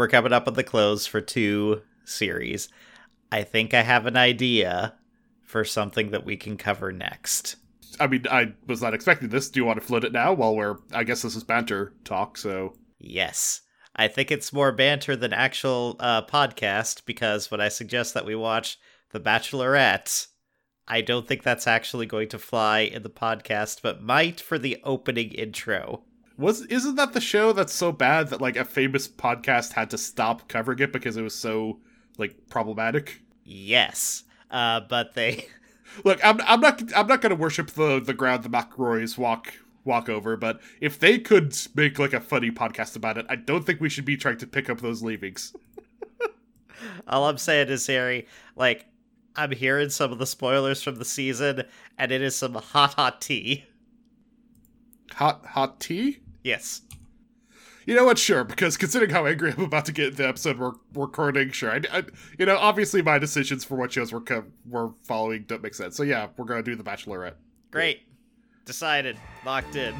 we're coming up on the close for two series. I think I have an idea for something that we can cover next. I mean, I was not expecting this. Do you want to float it now? While we're, I guess this is banter talk, so. Yes. I think it's more banter than actual uh, podcast because when I suggest that we watch The Bachelorette, I don't think that's actually going to fly in the podcast, but might for the opening intro. Was isn't that the show that's so bad that like a famous podcast had to stop covering it because it was so like problematic? Yes, uh, but they look. I'm I'm not I'm not going to worship the the ground the McElroys walk walk over, but if they could make like a funny podcast about it, I don't think we should be trying to pick up those leavings. All I'm saying is, Harry, like I'm hearing some of the spoilers from the season, and it is some hot, hot tea. Hot, hot tea? Yes. You know what? Sure, because considering how angry I'm about to get the episode we're, recording, sure. I, I, you know, obviously my decisions for what shows we're co- we're following don't make sense. So yeah, we're gonna do the Bachelorette. Great, decided, locked in.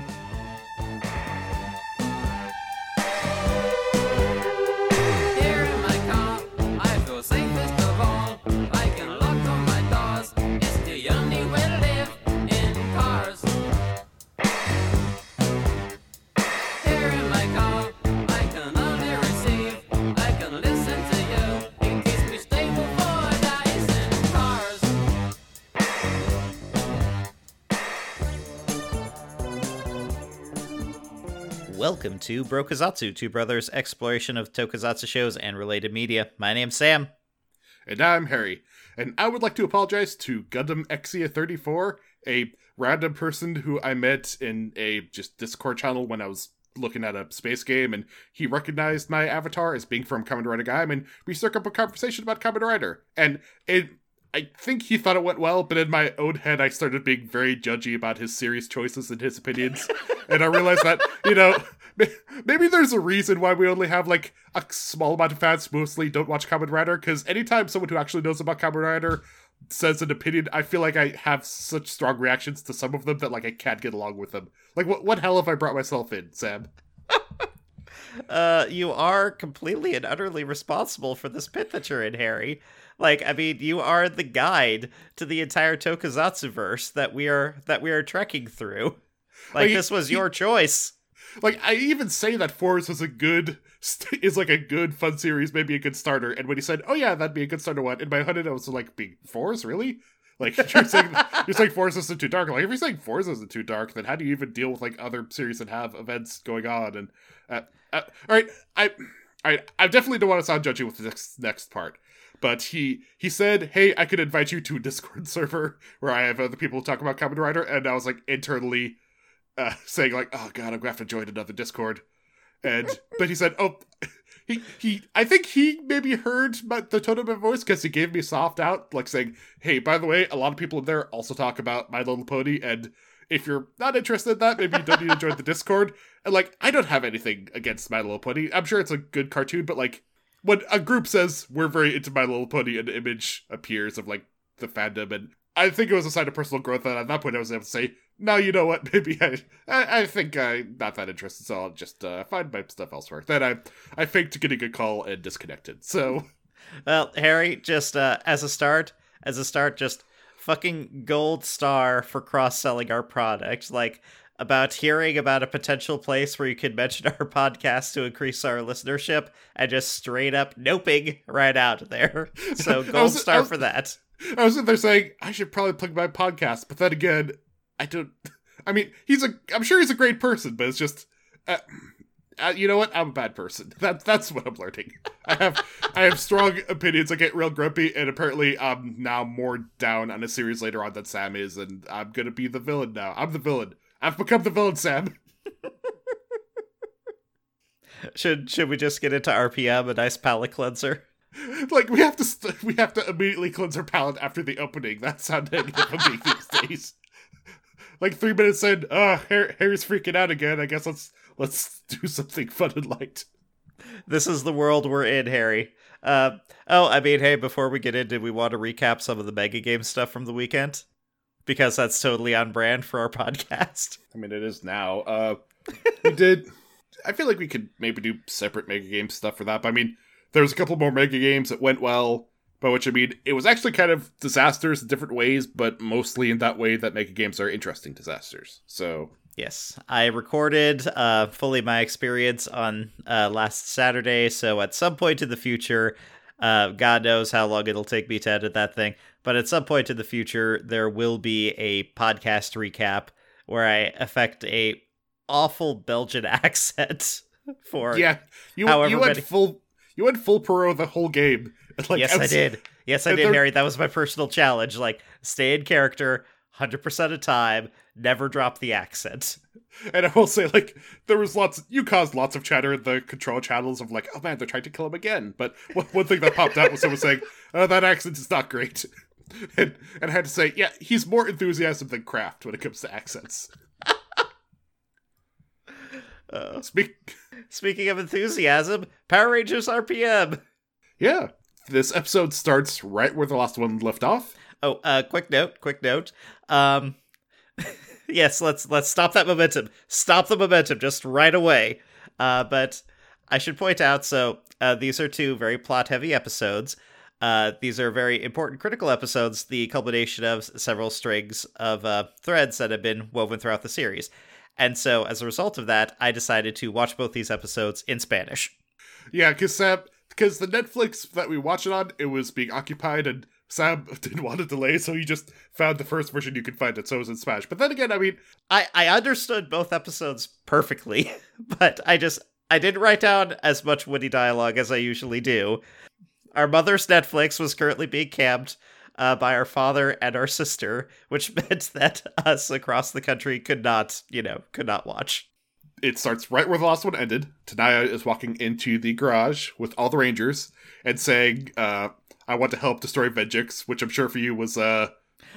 Welcome to Brokazatsu, Two Brothers' exploration of tokusatsu shows and related media. My name's Sam. And I'm Harry. And I would like to apologize to Gundam Exia 34, a random person who I met in a just Discord channel when I was looking at a space game, and he recognized my avatar as being from Kamen Rider Gaim, and we struck up a conversation about Kamen Rider. And it I think he thought it went well, but in my own head, I started being very judgy about his serious choices and his opinions. and I realized that, you know, maybe there's a reason why we only have like a small amount of fans mostly don't watch Kamen Rider because anytime someone who actually knows about Kamen Rider says an opinion, I feel like I have such strong reactions to some of them that like I can't get along with them. Like what what hell have I brought myself in, Sam? uh you are completely and utterly responsible for this pit that you're in, Harry. Like, I mean, you are the guide to the entire Tokusatsu verse that we are that we are trekking through. Like, like this was he, your choice. Like I even say that Fourze is a good is like a good fun series, maybe a good starter. And when he said, "Oh yeah, that'd be a good starter," one in my head I was like, "Being Fourze, really?" Like you're saying, you're saying Fourze isn't too dark. Like if you're saying Fourze isn't too dark, then how do you even deal with like other series that have events going on? And uh, uh, all right, I, I, I definitely don't want to sound judgy with next next part but he he said, "Hey, I could invite you to a Discord server where I have other people talk about Kamen Rider," and I was like internally uh, saying like, "Oh God, I'm gonna have to join another Discord," and but he said, "Oh." He, he I think he maybe heard my, the tone of my voice because he gave me soft out, like saying, "Hey, by the way, a lot of people in there also talk about My Little Pony, and if you're not interested in that, maybe you don't need to join the Discord." And like, I don't have anything against My Little Pony. I'm sure it's a good cartoon, but like, when a group says we're very into My Little Pony, an image appears of like the fandom, and I think it was a sign of personal growth. And at that point, I was able to say, "No, you know what? Maybe I, I, I think I'm not that interested, so I'll just uh, find my stuff elsewhere." Then I, I faked getting a call and disconnected. So, well, Harry, just uh, as a start, as a start, just fucking gold star for cross selling our product. Like about hearing about a potential place where you could mention our podcast to increase our listenership and just straight up noping right out there. So gold was, star was, for that. I was in there saying I should probably plug my podcast, but then again, I don't. I mean, he's a. I'm sure he's a great person, but it's just. Uh, uh, you know what? I'm a bad person. That that's what I'm learning. I have I have strong opinions. I get real grumpy, and apparently I'm now more down on a series later on than Sam is, and I'm gonna be the villain now. I'm the villain. I've become the villain, Sam. should should we just get into RPM, a nice palate cleanser? Like we have to st- we have to immediately cleanse our palate after the opening. That's how being these days. Like three minutes in, oh, Harry's freaking out again. I guess let's let's do something fun and light. This is the world we're in, Harry. Uh, oh, I mean, hey, before we get in, did we want to recap some of the mega game stuff from the weekend? because that's totally on brand for our podcast. I mean, it is now. Uh, we did. I feel like we could maybe do separate mega game stuff for that. But I mean, there was a couple more mega games that went well. By which I mean, it was actually kind of disasters in different ways, but mostly in that way that mega games are interesting disasters. So Yes, I recorded uh, fully my experience on uh, last Saturday. So at some point in the future, uh, God knows how long it'll take me to edit that thing. But at some point in the future, there will be a podcast recap where I affect a awful Belgian accent for yeah, you however you went many- full you went full pro the whole game. Like, yes, I outs- did. Yes, I did, there- Harry. That was my personal challenge. Like, stay in character, hundred percent of time, never drop the accent. And I will say, like, there was lots. You caused lots of chatter in the control channels of like, oh man, they're trying to kill him again. But one, one thing that popped out was someone saying, "Oh, that accent is not great," and and I had to say, yeah, he's more enthusiastic than Kraft when it comes to accents. Uh, Speak, speaking of enthusiasm, Power Rangers RPM. yeah, this episode starts right where the last one left off. Oh, uh, quick note, quick note. Um, yes, let's let's stop that momentum. Stop the momentum just right away. Uh, but I should point out, so uh, these are two very plot-heavy episodes. Uh, these are very important, critical episodes. The culmination of several strings of uh, threads that have been woven throughout the series. And so, as a result of that, I decided to watch both these episodes in Spanish. Yeah, because Sam, because the Netflix that we watch it on, it was being occupied, and Sam didn't want to delay, so he just found the first version you could find it, so it was in Smash. But then again, I mean, I I understood both episodes perfectly, but I just I didn't write down as much witty dialogue as I usually do. Our mother's Netflix was currently being camped uh, by our father and our sister, which meant that us across the country could not, you know, could not watch. It starts right where the last one ended. Tenaya is walking into the garage with all the Rangers and saying, uh, I want to help destroy Venjix, which I'm sure for you was, uh,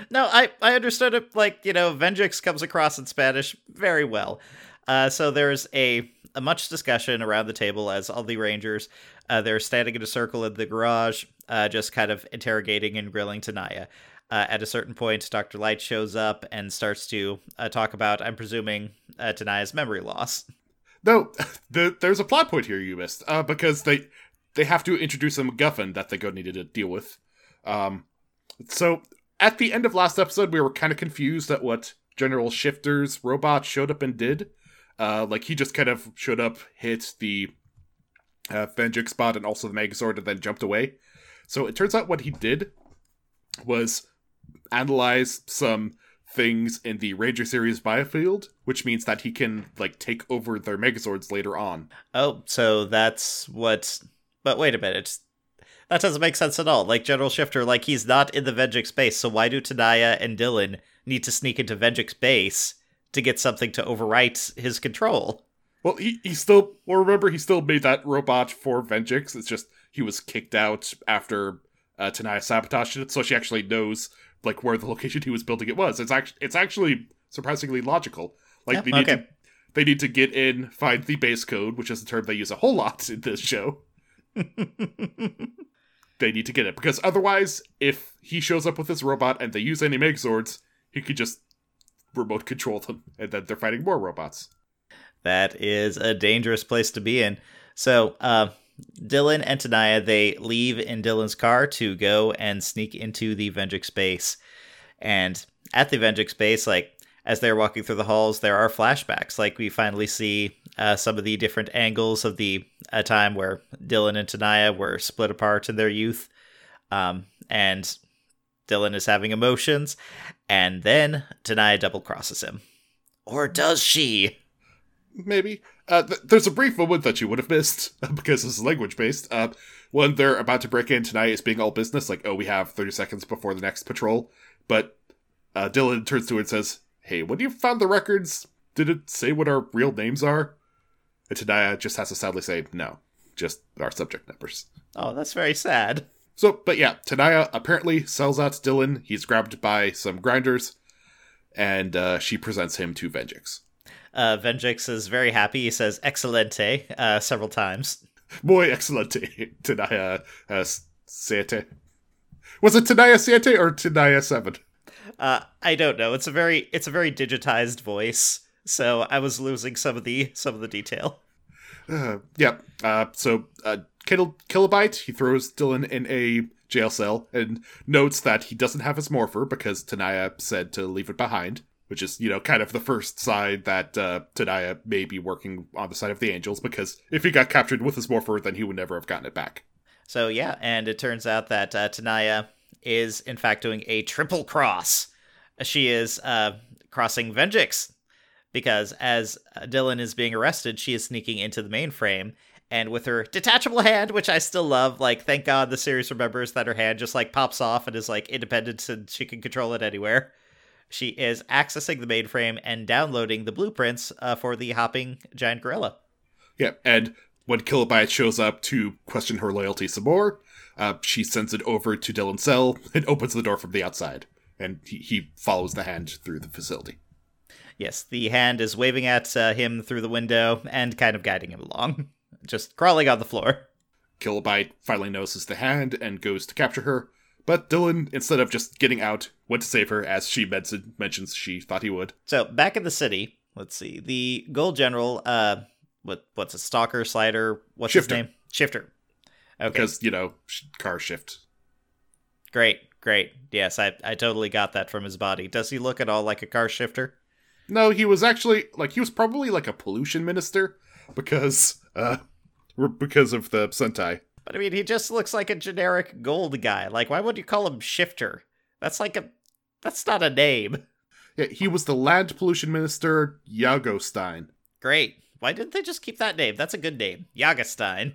No, I I understood it like you know Venjix comes across in Spanish very well. Uh, so there's a a much discussion around the table as all the Rangers uh, they're standing in a circle in the garage, uh, just kind of interrogating and grilling Tenaya. Uh, at a certain point, Doctor Light shows up and starts to uh, talk about, I'm presuming, uh, Tenaya's memory loss. no, the, there's a plot point here you missed, uh, because they, they have to introduce a MacGuffin that they go needed to deal with. Um, so at the end of last episode, we were kind of confused at what General Shifter's robot showed up and did. Uh, like he just kind of showed up, hit the uh, Venjix spot and also the Megazord, and then jumped away. So it turns out what he did was analyze some things in the Ranger series biofield, which means that he can like take over their Megazords later on. Oh, so that's what. But wait a minute. That doesn't make sense at all. Like General Shifter, like he's not in the Venjix base, so why do Tenaya and Dylan need to sneak into Venjix base to get something to overwrite his control? Well, he, he still well remember he still made that robot for Venjix. It's just he was kicked out after uh, Tenaya sabotaged it, so she actually knows like where the location he was building it was. It's actually it's actually surprisingly logical. Like Yeah, they need okay. to they need to get in, find the base code, which is a term they use a whole lot in this show. They need to get it because otherwise, if he shows up with his robot and they use any Megazords, he could just remote control them, and then they're fighting more robots. That is a dangerous place to be in. So, uh, Dylan and Tenaya they leave in Dylan's car to go and sneak into the Venjix base. And at the Venjix base, like as they're walking through the halls, there are flashbacks. Like we finally see uh, some of the different angles of the uh, time where Dylan and Tenaya were split apart in their youth, um, and Dylan is having emotions, and then Tenaya double crosses him, or does she? Maybe. Uh, th- there's a brief moment that you would have missed because this is language based. Uh, when they're about to break in tonight, it's being all business, like, oh, we have 30 seconds before the next patrol. But uh, Dylan turns to it and says, Hey, when you found the records, did it say what our real names are? And Tenaya just has to sadly say, No, just our subject numbers. Oh, that's very sad. So, but yeah, Tenaya apparently sells out Dylan. He's grabbed by some grinders, and uh, she presents him to Venjix. Uh, Venjix is very happy. He says "excelente" uh, several times. Muy excelente, Tenaya uh, Siete. Was it Tenaya Siete or Tenaya 7? Uh, I don't know. It's a very it's a very digitized voice, so I was losing some of the some of the detail. Uh, yeah. Uh, so uh, Kilobyte he throws Dylan in a jail cell and notes that he doesn't have his morpher because Tenaya said to leave it behind, which is you know kind of the first sign that uh, may be working on the side of the Angels because if he got captured with his morpher, then he would never have gotten it back. So yeah, and it turns out that uh, Tenaya is in fact doing a triple cross. She is uh, crossing Venjix because as Dylan is being arrested, she is sneaking into the mainframe and with her detachable hand, which I still love, like thank God the series remembers that her hand just like pops off and is like independent and she can control it anywhere. She is accessing the mainframe and downloading the blueprints uh, for the hopping giant gorilla. Yeah, and when Kilobyte shows up to question her loyalty some more, uh, she sends it over to Dylan's cell and opens the door from the outside. And he, he follows the hand through the facility. Yes, the hand is waving at uh, him through the window and kind of guiding him along, just crawling on the floor. Kilobyte finally notices the hand and goes to capture her, but Dylan, instead of just getting out, went to save her as she men- mentions she thought he would. So back in the city, let's see. The gold general, uh, what what's a stalker slider? What's Shifter. his name? Shifter. Okay. Because, you know, sh- car shift. Great, great. Yes, I I totally got that from his body. Does he look at all like a car shifter? No, he was actually, like, he was probably like a pollution minister because, uh, because of the Sentai. But I mean, he just looks like a generic gold guy. Like, why would you call him Shifter? That's like a that's not a name. Yeah, he was the land pollution minister, Yogostein. Great. Why didn't they just keep that name? That's a good name. Yogostein.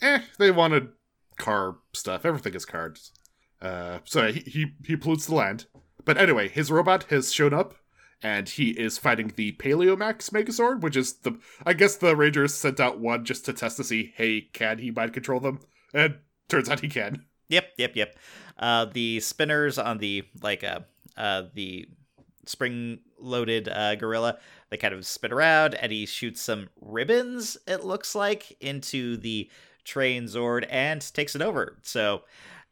eh, they wanted car stuff. Everything is cards. Uh, so he, he he pollutes the land. But anyway, his robot has shown up, and he is fighting the Paleomax Megazord, which is the I guess the Rangers sent out one just to test to see, hey, can he mind control them? And turns out he can. Yep, yep, yep. Uh, the spinners on the like uh, uh the spring loaded uh, gorilla they kind of spin around and he shoots some ribbons it looks like into the train zord and takes it over so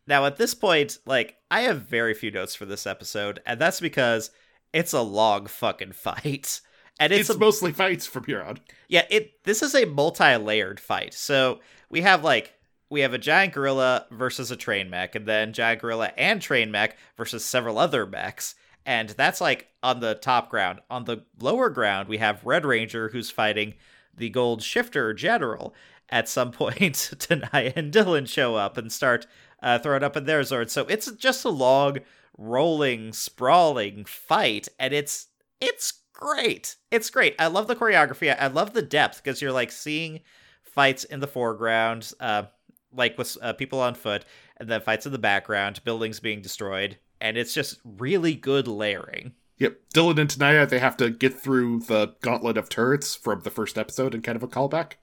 now at this point like i have very few notes for this episode and that's because it's a long fucking fight and It's, it's, a mostly fights from here on. yeah, it this is a multi-layered fight. So we have like we have a giant gorilla versus a train mech, and then giant gorilla and train mech versus several other mechs. And that's like on the top ground. On the lower ground, we have Red Ranger who's fighting the Gold Shifter General. At some point, Tenaya and Dylan show up and start uh, throwing up in their Zord. So it's just a long, rolling, sprawling fight, and it's it's great. It's great. I love the choreography. I love the depth because you're like seeing fights in the foreground, uh, like with uh, people on foot, and then fights in the background, buildings being destroyed, and it's just really good layering. Yep, Dylan and Tenaya they have to get through the gauntlet of turrets from the first episode and kind of a callback.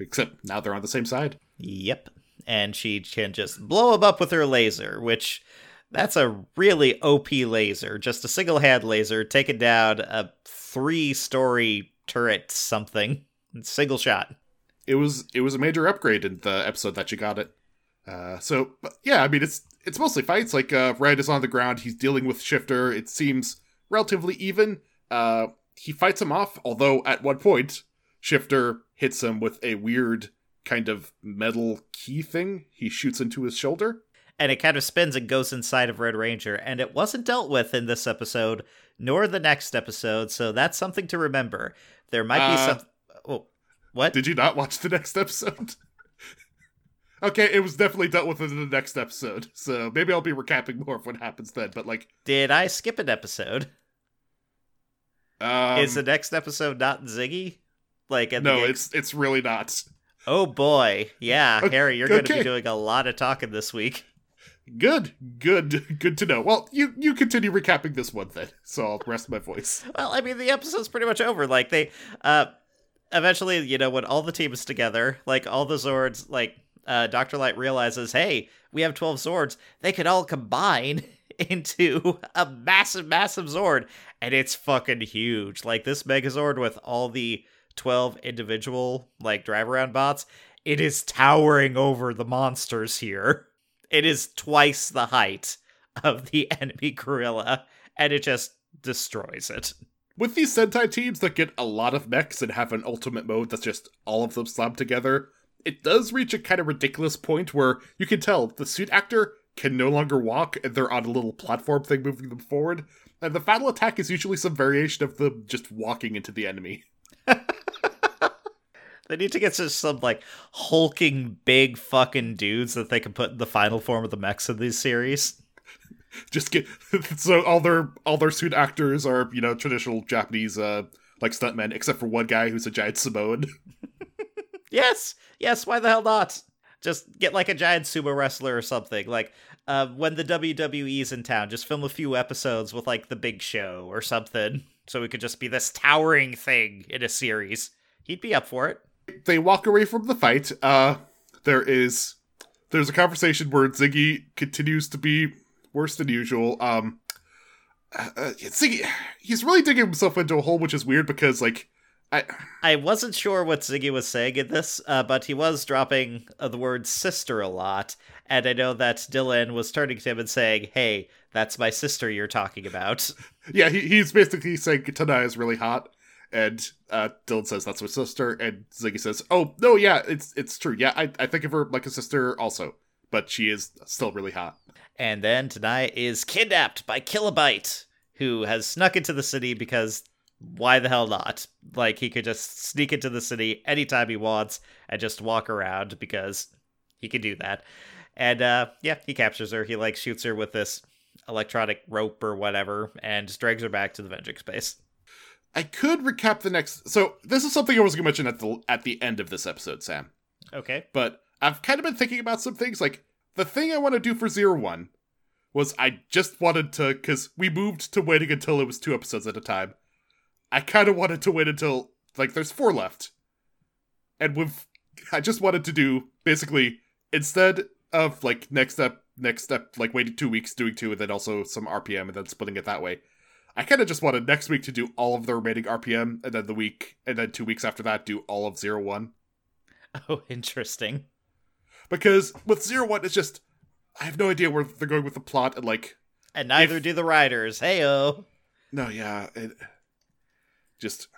Except now they're on the same side. Yep. And she can just blow him up with her laser, which that's a really OP laser. Just a single hand laser taking down a three story turret something. Single shot. it was it was a major upgrade in the episode that you got it. Uh, so yeah, I mean it's it's mostly fights. Like uh, Red is on the ground, he's dealing with Shifter. It seems relatively even. Uh, he fights him off, although at one point Shifter hits him with a weird kind of metal key thing. He shoots into his shoulder. And it kind of spins and goes inside of Red Ranger, and it wasn't dealt with in this episode nor the next episode, so that's something to remember. There might be Uh, some. Oh, what? Did you not watch the next episode? okay, it was definitely dealt with in the next episode, so maybe I'll be recapping more of what happens then. But like, Did I skip an episode? um, Is the next episode not Ziggy? Like, at the no, it's it's really not. Oh boy, yeah, Okay, Harry, you're going to be doing a lot of talking this week. Good, good, good to know. Well, you you continue recapping this one then, so I'll rest my voice. Well, I mean, the episode's pretty much over. Like they, uh, eventually, you know, when all the team is together, like all the Zords, like uh, Doctor Light realizes, hey, we have twelve Zords. They could all combine into a massive, massive Zord, and it's fucking huge. Like this Megazord with all the twelve individual like drive around bots, it is towering over the monsters here. It is twice the height of the enemy gorilla, and it just destroys it with these Sentai teams that get a lot of mechs and have an ultimate mode that's just all of them slammed together, it does reach a kind of ridiculous point where you can tell the suit actor can no longer walk and they're on a little platform thing moving them forward. And the final attack is usually some variation of them just walking into the enemy. They need to get some like hulking big fucking dudes that they can put in the final form of the mechs in these series. Just get so all their all their suit actors are you know traditional Japanese uh like stuntmen, except for one guy who's a giant Samoan. Yes, yes. Why the hell not? Just get like a giant sumo wrestler or something. Like uh, when the WWE's in town, just film a few episodes with like the Big Show or something, so we could just be this towering thing in a series. He'd be up for it. They walk away from the fight. Uh, there is there's a conversation where Ziggy continues to be worse than usual. Um, uh, uh, Ziggy, he's really digging himself into a hole, which is weird because like I I wasn't sure what Ziggy was saying in this, uh, but he was dropping uh, the word sister a lot, and I know that Dylan was turning to him and saying, "Hey, that's my sister you're talking about." yeah, he, he's basically saying Katana is really hot, and uh, Dylan says that's my sister, and Ziggy says, "Oh no, yeah, it's it's true. Yeah, I I think of her like a sister also, but she is still really hot." And then Tanai is kidnapped by Kilobyte, who has snuck into the city because why the hell not? Like he could just sneak into the city anytime he wants and just walk around because he can do that. And uh yeah, he captures her. He like shoots her with this electronic rope or whatever and drags her back to the Venjix base. I could recap the next. So this is something I was going to mention at the at the end of this episode, Sam. Okay. But I've kind of been thinking about some things. Like the thing I want to do for Zero One was I just wanted to because we moved to waiting until it was two episodes at a time. I kind of wanted to wait until like there's four left, and we've. I just wanted to do basically instead of like next step, next step, like waiting two weeks, doing two, and then also some RPM, and then splitting it that way. I kind of just wanted next week to do all of the remaining RPM, and then the week, and then two weeks after that, do all of Zero One. Oh, interesting. Because with Zero One, it's just I have no idea where they're going with the plot, and like And neither If- do the writers. Heyo. no, yeah, it just.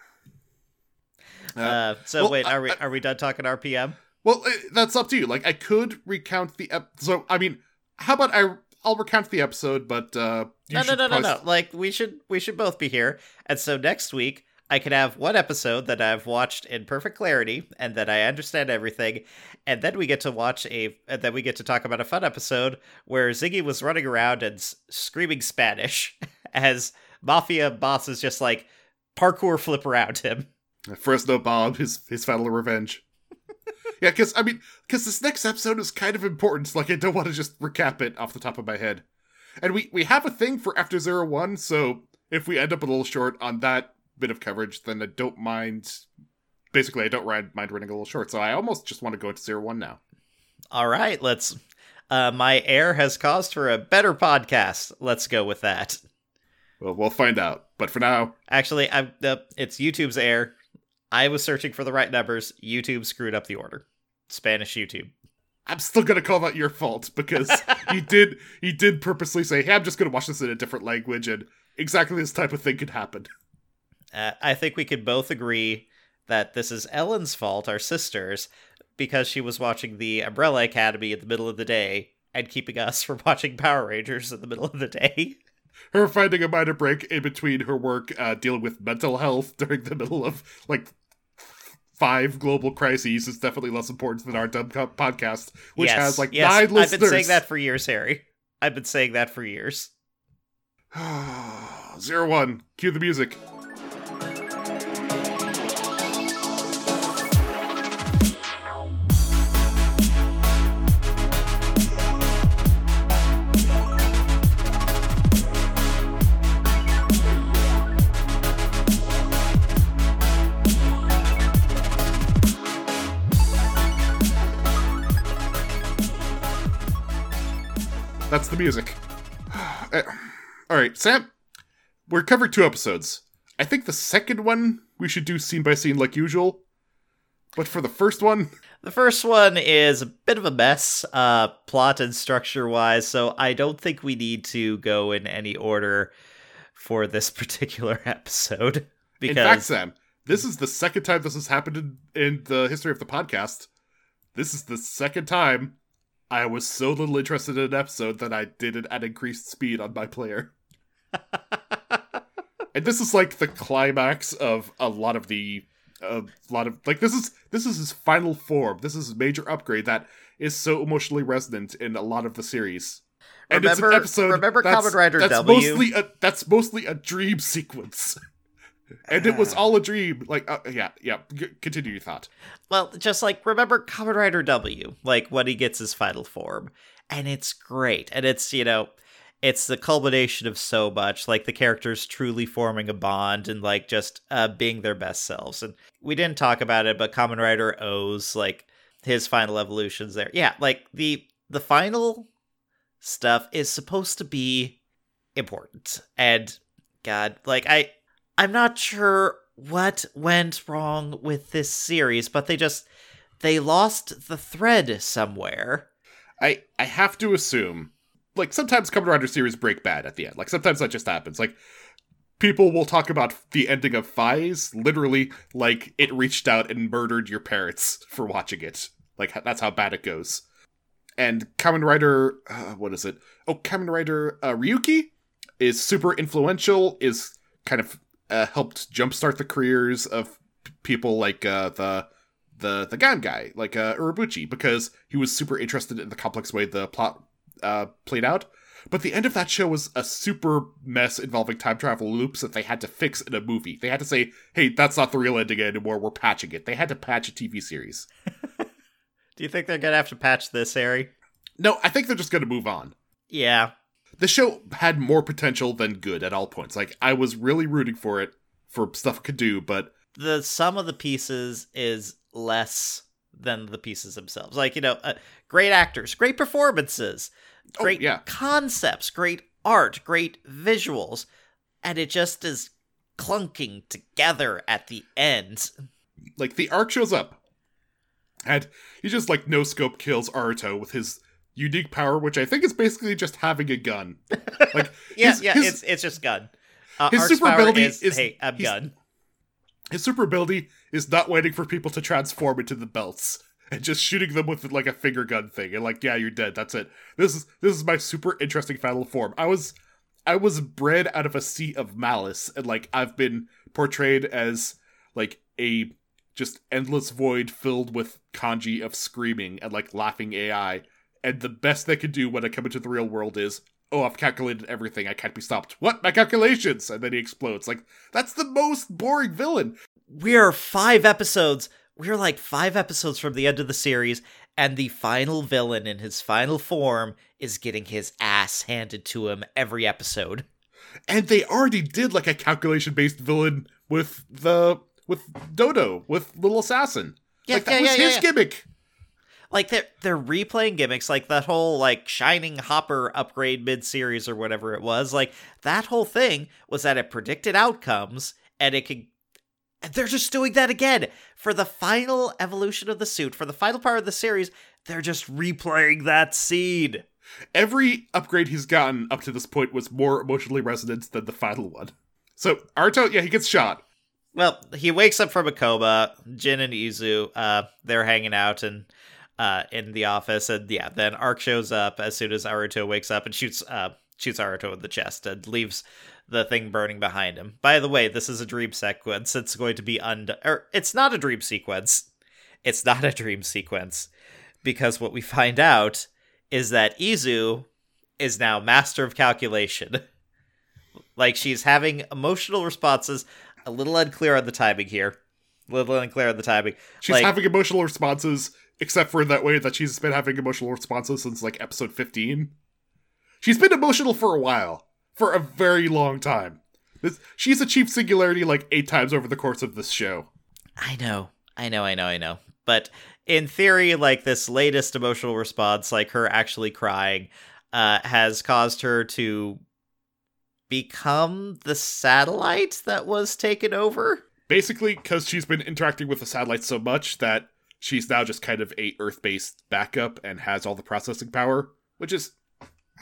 Uh, Uh, so well, wait, I- are we are we done talking RPM? well, that's up to you. Like, I could recount the ep- so I mean, how about I? I'll recount the episode, but uh, you no, no, no, no, no. Like we should we should both be here. And so next week I can have one episode that I've watched in perfect clarity and that I understand everything, and then we get to watch a and then we get to talk about a fun episode where Ziggy was running around and s- screaming Spanish as mafia bosses just like parkour flip around him. Fresno Bob, his his final revenge. Yeah, because I mean, because this next episode is kind of important. Like, I don't want to just recap it off the top of my head. And we we have a thing for after zero one, so if we end up a little short on that bit of coverage, then I don't mind. Basically, I don't mind mind running a little short, so I almost just want to go into zero one now. All right, let's. Uh, my air has caused for a better podcast. Let's go with that. Well, we'll find out. But for now, Actually, I'm. Uh, it's YouTube's air. I was searching for the right numbers. YouTube screwed up the order. Spanish YouTube. I'm still gonna call that your fault because you did you did purposely say, "Hey, I'm just gonna watch this in a different language," and exactly this type of thing could happen. Uh, I think we could both agree that this is Ellen's fault, our sister's, because she was watching the Umbrella Academy in the middle of the day and keeping us from watching Power Rangers in the middle of the day. her finding a minor break in between her work uh, dealing with mental health during the middle of like five global crises is definitely less important than our dumb co- podcast, which yes, has like yes, nine I've listeners. been saying that for years, Harry. I've been saying that for years. Zero one. Cue the music. That's the music. Uh, All right, Sam. We're covered two episodes. I think the second one we should do scene by scene like usual. But for the first one, The first one is a bit of a mess, uh, plot and structure wise, so I don't think we need to go in any order for this particular episode because In fact, Sam, this is the second time this has happened in, in the history of the podcast. This is the second time I was so little interested in an episode that I did it at increased speed on my player. and this is like the climax of a lot of the a lot of like this is this is his final form. This is his major upgrade that is so emotionally resonant in a lot of the series. And it's Remember- an episode. remember that's, Kamen Rider that's W? Mostly a, that's mostly a dream sequence, and it was all a dream. Like, uh, yeah, yeah. G- continue your thought. Well, just like remember Kamen Rider W, like when he gets his final form, and it's great, and it's you know, it's the culmination of so much, like the characters truly forming a bond and like just uh, being their best selves. And we didn't talk about it, but Kamen Rider OOO's like his final evolutions there. Yeah, like the the final stuff is supposed to be important, and God, like I, I'm not sure what went wrong with this series, but they just they lost the thread somewhere. I I have to assume, like sometimes Kamen Rider series break bad at the end. Like sometimes that just happens. Like people will talk about the ending of Faiz literally like it reached out and murdered your parents for watching it. Like that's how bad it goes. And Kamen Rider, uh, what is it? Oh, Kamen Rider uh, Ryuki is super influential. Is kind of uh, helped jumpstart the careers of p- people like uh, the the the Gan guy, like uh, Urobuchi, because he was super interested in the complex way the plot uh, played out. But the end of that show was a super mess involving time travel loops that they had to fix in a movie. They had to say, "Hey, that's not the real ending anymore. We're patching it." They had to patch a TV series. Do you think they're gonna have to patch this, Harry? No, I think they're just going to move on. Yeah. The show had more potential than good at all points. Like I was really rooting for it for stuff it could do, but The sum of the pieces is less than the pieces themselves. Like, you know, uh, great actors, great performances, Oh, great yeah. concepts, great art, great visuals, and it just is clunking together at the end. like the Ark shows up and he just like no scope kills Aruto with his unique power which i think is basically just having a gun like Yeah, his, yeah, his, it's it's just gun. Uh, his super ability is, is- hey, I'm gun. his super ability is not waiting for people to transform into the belts and just shooting them with like a finger gun thing and like yeah you're dead that's it this is this is my super interesting final form i was i was bred out of a sea of malice and like i've been portrayed as like a just endless void filled with kanji of screaming and like laughing ai and the best they can do when i come into the real world is oh i've calculated everything i can't be stopped what my calculations and then he explodes like that's the most boring villain We're five episodes. We're like five episodes from the end of the series, and the final villain in his final form is getting his ass handed to him every episode. and they already did like a calculation based villain with the with Dodo with Little Assassin. Yeah, like that yeah, was yeah, his gimmick. Like they're they're replaying gimmicks, like that whole like shining hopper upgrade mid series or whatever it was. Like that whole thing was that it predicted outcomes and it could. And they're just doing that again for the final evolution of the suit for the final part of the series. They're just replaying that seed Every upgrade he's gotten up to this point was more emotionally resonant than the final one. So Aruto, yeah, he gets shot. Well, he wakes up from a coma. Jin and Izu, uh, they're hanging out and uh, in the office, and yeah, then Ark shows up as soon as Aruto wakes up and shoots uh, shoots Aruto in the chest and leaves the thing burning behind him. By the way, this is a dream sequence. It's going to be undone. Or it's not a dream sequence. It's not a dream sequence because what we find out is that Izu is now master of calculation. like she's having emotional responses a little unclear on the timing here. A little unclear on the timing. She's Like- having emotional responses, except for in that way that she's been having emotional responses since like episode 15. She's been emotional for a while. For a very long time. This, she's achieved singularity like eight times over the course of this show. I know, I know, I know, I know. But in theory, like this latest emotional response, like her actually crying, uh, has caused her to become the satellite that was taken over. Basically, because she's been interacting with the satellite so much that she's now just kind of a Earth-based backup and has all the processing power, which is,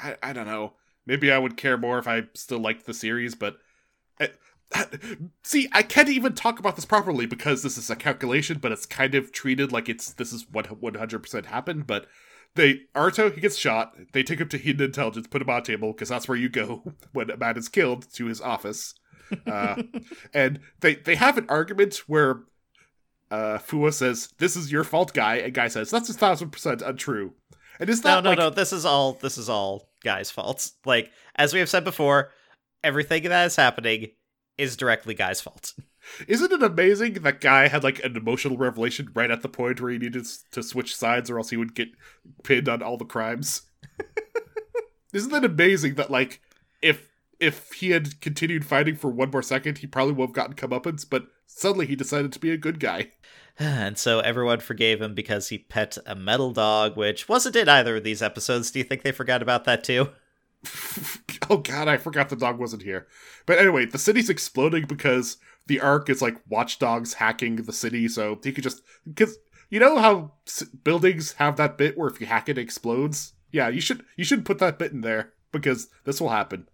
I, I don't know. Maybe I would care more if I still liked the series, but See, I can't even talk about this properly because this is a calculation, but it's kind of treated like it's this is what 100% happened. But they Aruto he gets shot. They take him to Hiden Intelligence, put him on a table because that's where you go when a man is killed to his office. Uh, and they they have an argument where uh, Fuwa says, "This is your fault, Gai," and Gai says, "That's a thousand percent untrue." And it's No, not no, like no. This is all. This is all Gai's fault. Like as we have said before, everything that is happening is directly Gai's fault. Isn't it amazing that Gai had like an emotional revelation right at the point where he needed to switch sides or else he would get pinned on all the crimes? Isn't that amazing that like if if he had continued fighting for one more second, he probably would have gotten comeuppance, but suddenly he decided to be a good guy. And so everyone forgave him because he pet a metal dog, which wasn't in either of these episodes. Do you think they forgot about that too? oh god, I forgot the dog wasn't here. But anyway, the city's exploding because the Ark is like watchdogs hacking the city, so he could just because you know how buildings have that bit where if you hack it, it explodes. Yeah, you should you should put that bit in there because this will happen.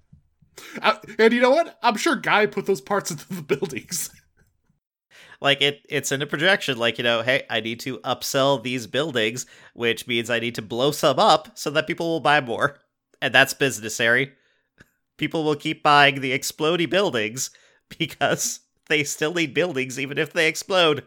And you know what? I'm sure Gai put those parts into the buildings. Like it, it's in a projection. Like you know, hey, I need to upsell these buildings, which means I need to blow some up so that people will buy more, and that's business, Harry. People will keep buying the explodey buildings because they still need buildings even if they explode.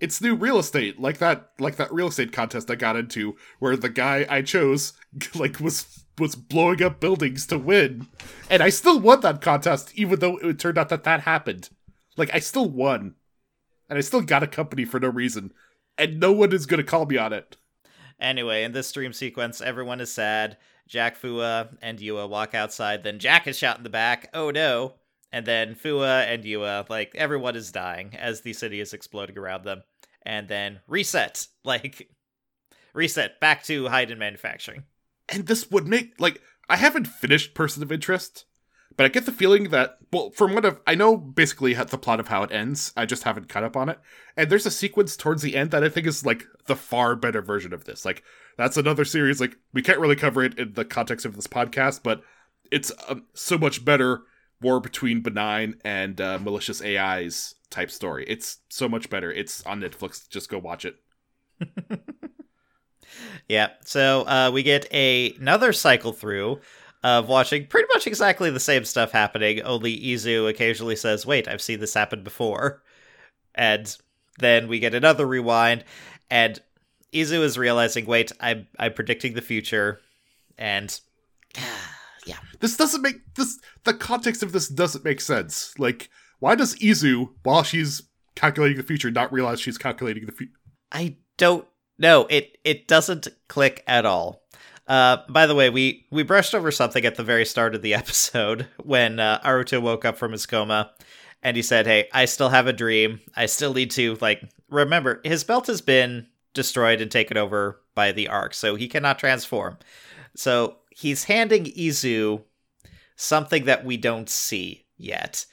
it's new real estate, like that like that real estate contest I got into, where the guy I chose like was was blowing up buildings to win, and I still won that contest, even though it turned out that that happened. Like I still won, and I still got a company for no reason, and no one is gonna call me on it. Anyway, in this dream sequence, everyone is sad. Jack, Fuwa, and Yua walk outside. Then Jack is shot in the back. Oh no! And then Fuwa and Yua, like everyone is dying as the city is exploding around them. And then reset, like reset back to Hiden manufacturing. And this would make like I haven't finished Person of Interest, but I get the feeling that well, from what I've, I know, basically the plot of how it ends. I just haven't caught up on it, and there's a sequence towards the end that I think is like the far better version of this. Like that's another series. Like we can't really cover it in the context of this podcast, but it's um, so much better war between benign and uh, malicious AIs type story. It's so much better. It's on Netflix. Just go watch it. Yeah. So uh, we get a, another cycle through of watching pretty much exactly the same stuff happening. Only Izu occasionally says, "Wait, I've seen this happen before," and then we get another rewind, and Izu is realizing, "Wait, I'm I'm predicting the future," and yeah, this doesn't make this the context of this doesn't make sense like why does izu while she's calculating the future not realize she's calculating the future I don't know. It it doesn't click at all. Uh, by the way, we we brushed over something at the very start of the episode when uh, Aruto woke up from his coma, and he said, "Hey, I still have a dream. I still need to like remember his belt has been destroyed and taken over by the Ark, so he cannot transform. So he's handing Izu something that we don't see yet."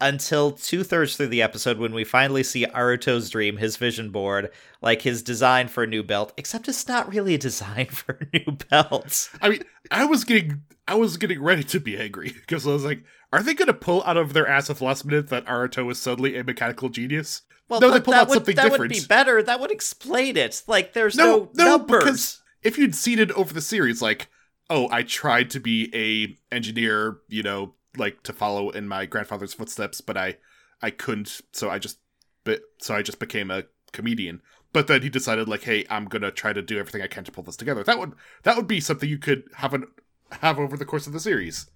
Until two thirds through the episode, when we finally see Aruto's dream, his vision board, like his design for a new belt, except it's not really a design for a new belt. i mean i was getting i was getting ready to be angry because i was like are they gonna pull out of their ass at the last minute that Aruto is suddenly a mechanical genius Well, No, they pulled out would, something that would different. be better. That would explain it. Like, there's no no, no numbers. because if you'd seen it over the series like oh i tried to be a engineer you know like to follow in my grandfather's footsteps but i i couldn't so i just but so i just became a comedian. But then he decided like hey i'm gonna try to do everything i can to pull this together. That would that would be something you could have an have over the course of the series.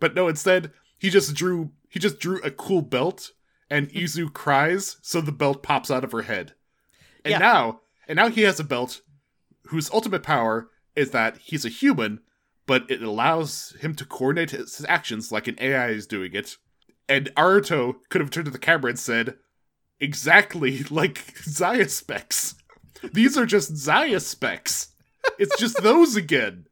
But no instead he just drew he just drew a cool belt and mm-hmm. izu cries so the belt pops out of her head. And Yeah. now and now he has a belt whose ultimate power is that he's a human, but it allows him to coordinate his actions like an AI is doing it. And Aruto could have turned to the camera and said, exactly like Zaia specs. These are just Zaia specs. It's just those again.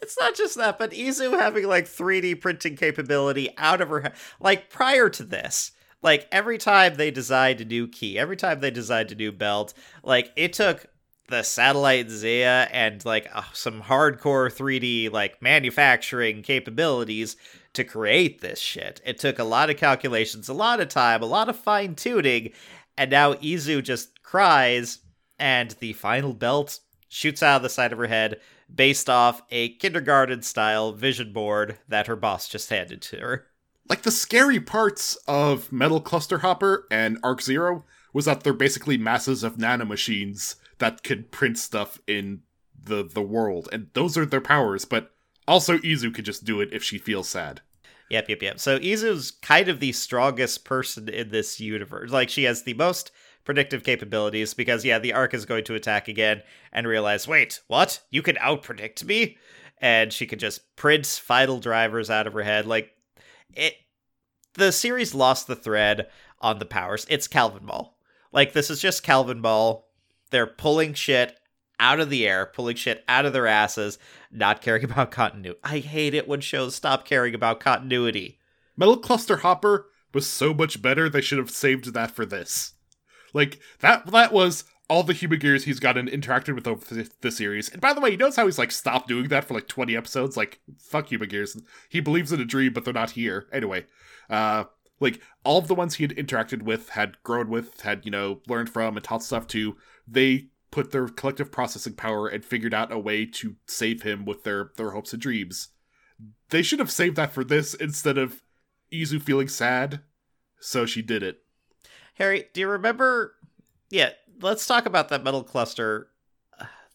It's not just that, but Izu having like 3D printing capability out of her. Like prior to this, like every time they designed a new key, every time they designed a new belt, like it took the satellite Zea and like uh, some hardcore 3D like manufacturing capabilities to create this shit. It took a lot of calculations, a lot of time, a lot of fine tuning, and now Izu just cries and the final belt shoots out of the side of her head based off a kindergarten style vision board that her boss just handed to her. Like the scary parts of Metal Cluster Hopper and Ark Zero was that they're basically masses of nanomachines that could print stuff in the the world, and those are their powers. But also, Izu could just do it if she feels sad. Yep, yep, yep. So Izu's kind of the strongest person in this universe. Like she has the most predictive capabilities because yeah, the Ark is going to attack again and realize, wait, what? You can outpredict me? And she could just print final drivers out of her head. Like it the series lost the thread on the powers. It's Calvin Ball. Like this is just Calvin Ball. They're pulling shit out of the air, pulling shit out of their asses, not caring about continuity. I hate it when shows stop caring about continuity. Metal Cluster Hopper was so much better they should have saved that for this. Like that that was all the human gears he's gotten interacted with over the, series. And by the way, he knows how he's like stopped doing that for like 20 episodes? Like, fuck human gears. He believes in a dream, but they're not here. Anyway, uh like all of the ones he had interacted with, had grown with, had, you know, learned from and taught stuff to, they put their collective processing power and figured out a way to save him with their their hopes and dreams. They should have saved that for this instead of Izu feeling sad. So she did it. Harry, do you remember? Yeah, let's talk about that metal cluster,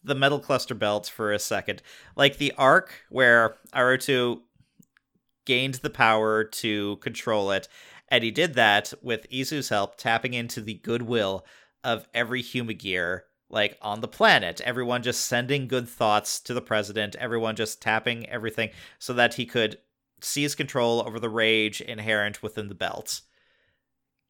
the metal cluster belts for a second. Like the arc where Aruto gained the power to control it, and he did that with Izu's help, tapping into the goodwill of every gear like on the planet. Everyone just sending good thoughts to the president, everyone just tapping everything so that he could seize control over the rage inherent within the belt.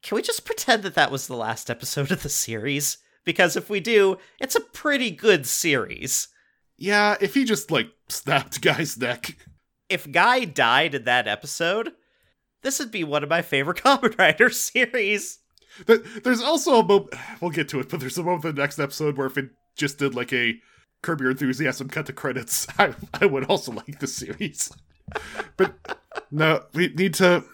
Can we just pretend that that was the last episode of the series? Because if we do, it's a pretty good series. Yeah, if he just, like, snapped Gai's neck. If Guy died in that episode, this would be one of my favorite Kamen Rider series. There's also a moment, we'll get to it, but there's a moment in the next episode where if it just did, like, a Curb Your Enthusiasm cut to credits, I, I would also like the series. but, no, we need to,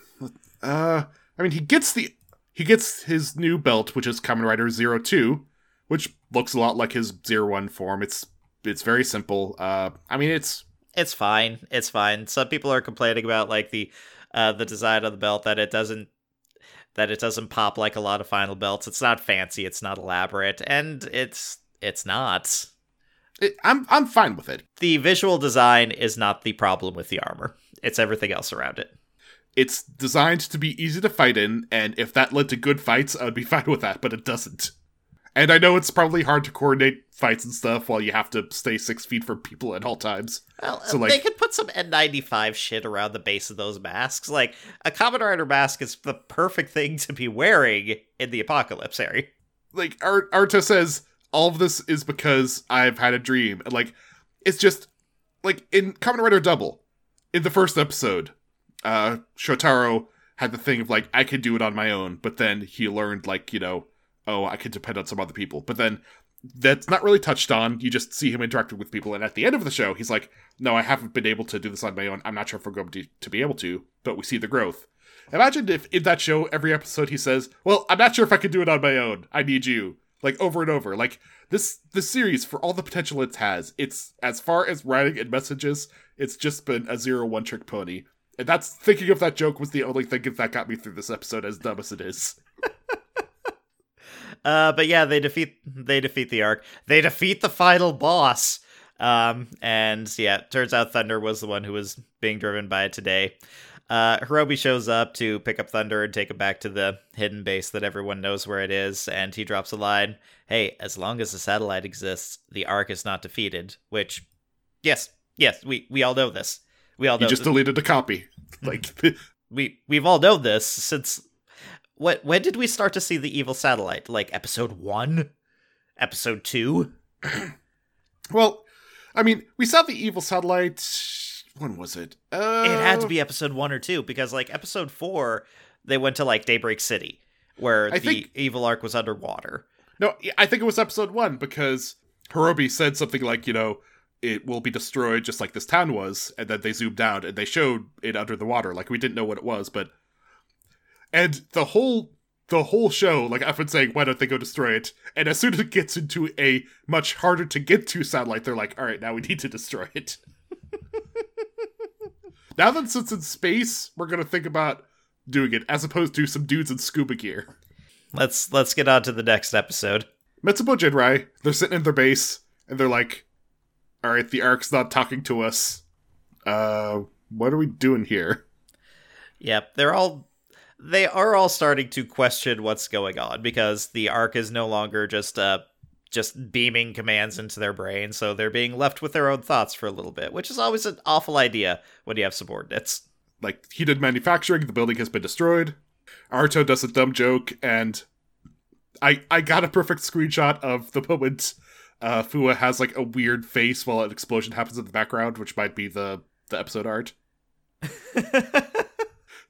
uh, I mean, he gets the he gets his new belt, which is Kamen Rider Zero Two, which looks a lot like his Zero One form. It's it's very simple. Uh, I mean, it's it's fine. It's fine. Some people are complaining about like the uh, the design of the belt that it doesn't that it doesn't pop like a lot of final belts. It's not fancy. It's not elaborate, and it's it's not. It, I'm I'm fine with it. The visual design is not the problem with the armor. It's everything else around it it's designed to be easy to fight in, and if that led to good fights, I would be fine with that, but it doesn't. And I know it's probably hard to coordinate fights and stuff while you have to stay six feet from people at all times. Well, so like, they could put some N95 shit around the base of those masks. Like, a Kamen Rider mask is the perfect thing to be wearing in the apocalypse, Harry. Like, Ar- Aruto says, all of this is because I've had a dream. And, like, it's just, like, in Kamen Rider Double, in the first episode, uh, Shotaro had the thing of like I could do it on my own, but then he learned like you know, oh I could depend on some other people. But then that's not really touched on. You just see him interacting with people, and at the end of the show, he's like, "No, I haven't been able to do this on my own. I'm not sure if we're going to, to be able to." But we see the growth. Imagine if in that show, every episode, he says, "Well, I'm not sure if I can do it on my own. I need you." Like over and over. Like this, this series for all the potential it has, it's as far as writing and messages, it's just been a zero one trick pony. And that's thinking of that joke was the only thing that got me through this episode, as dumb as it is. Uh, but yeah, they defeat they defeat the Ark. They defeat the final boss. Um, and yeah, turns out Thunder was the one who was being driven by it today. Uh, Horobi shows up to pick up Thunder and take him back to the hidden base that everyone knows where it is, and he drops a line, Hey, as long as the satellite exists, the Ark is not defeated. Which, yes, yes, we, we all know this. We all know you just deleted a copy. Like we we've all known this since what when did we start to see the evil satellite? Like episode 1? Episode 2? well, I mean, we saw the evil satellite when was it? Uh... It had to be episode 1 or 2 because like episode 4 they went to like Daybreak City where I the think... evil Ark was underwater. No, I think it was episode 1 because Horobi said something like, you know, it will be destroyed just like this town was, and then they zoomed out and they showed it under the water. Like we didn't know what it was, but and the whole the whole show, like I've been saying, why don't they go destroy it? And as soon as it gets into a much harder to get to satellite, they're like, all right, now we need to destroy it. now that it's in space, we're gonna think about doing it as opposed to some dudes in scuba gear. Let's let's get on to the next episode. Metsubo Jinrai, they're sitting in their base and they're like, all right, the Ark's not talking to us. Uh, what are we doing here? Yep, they're all they are all starting to question what's going on because the Ark is no longer just uh just beaming commands into their brain, so they're being left with their own thoughts for a little bit, which is always an awful idea when you have subordinates. Like, he did manufacturing, the building has been destroyed. Aruto does a dumb joke, and I I got a perfect screenshot of the moment uh, Fuwa has like a weird face while an explosion happens in the background, which might be the the episode art.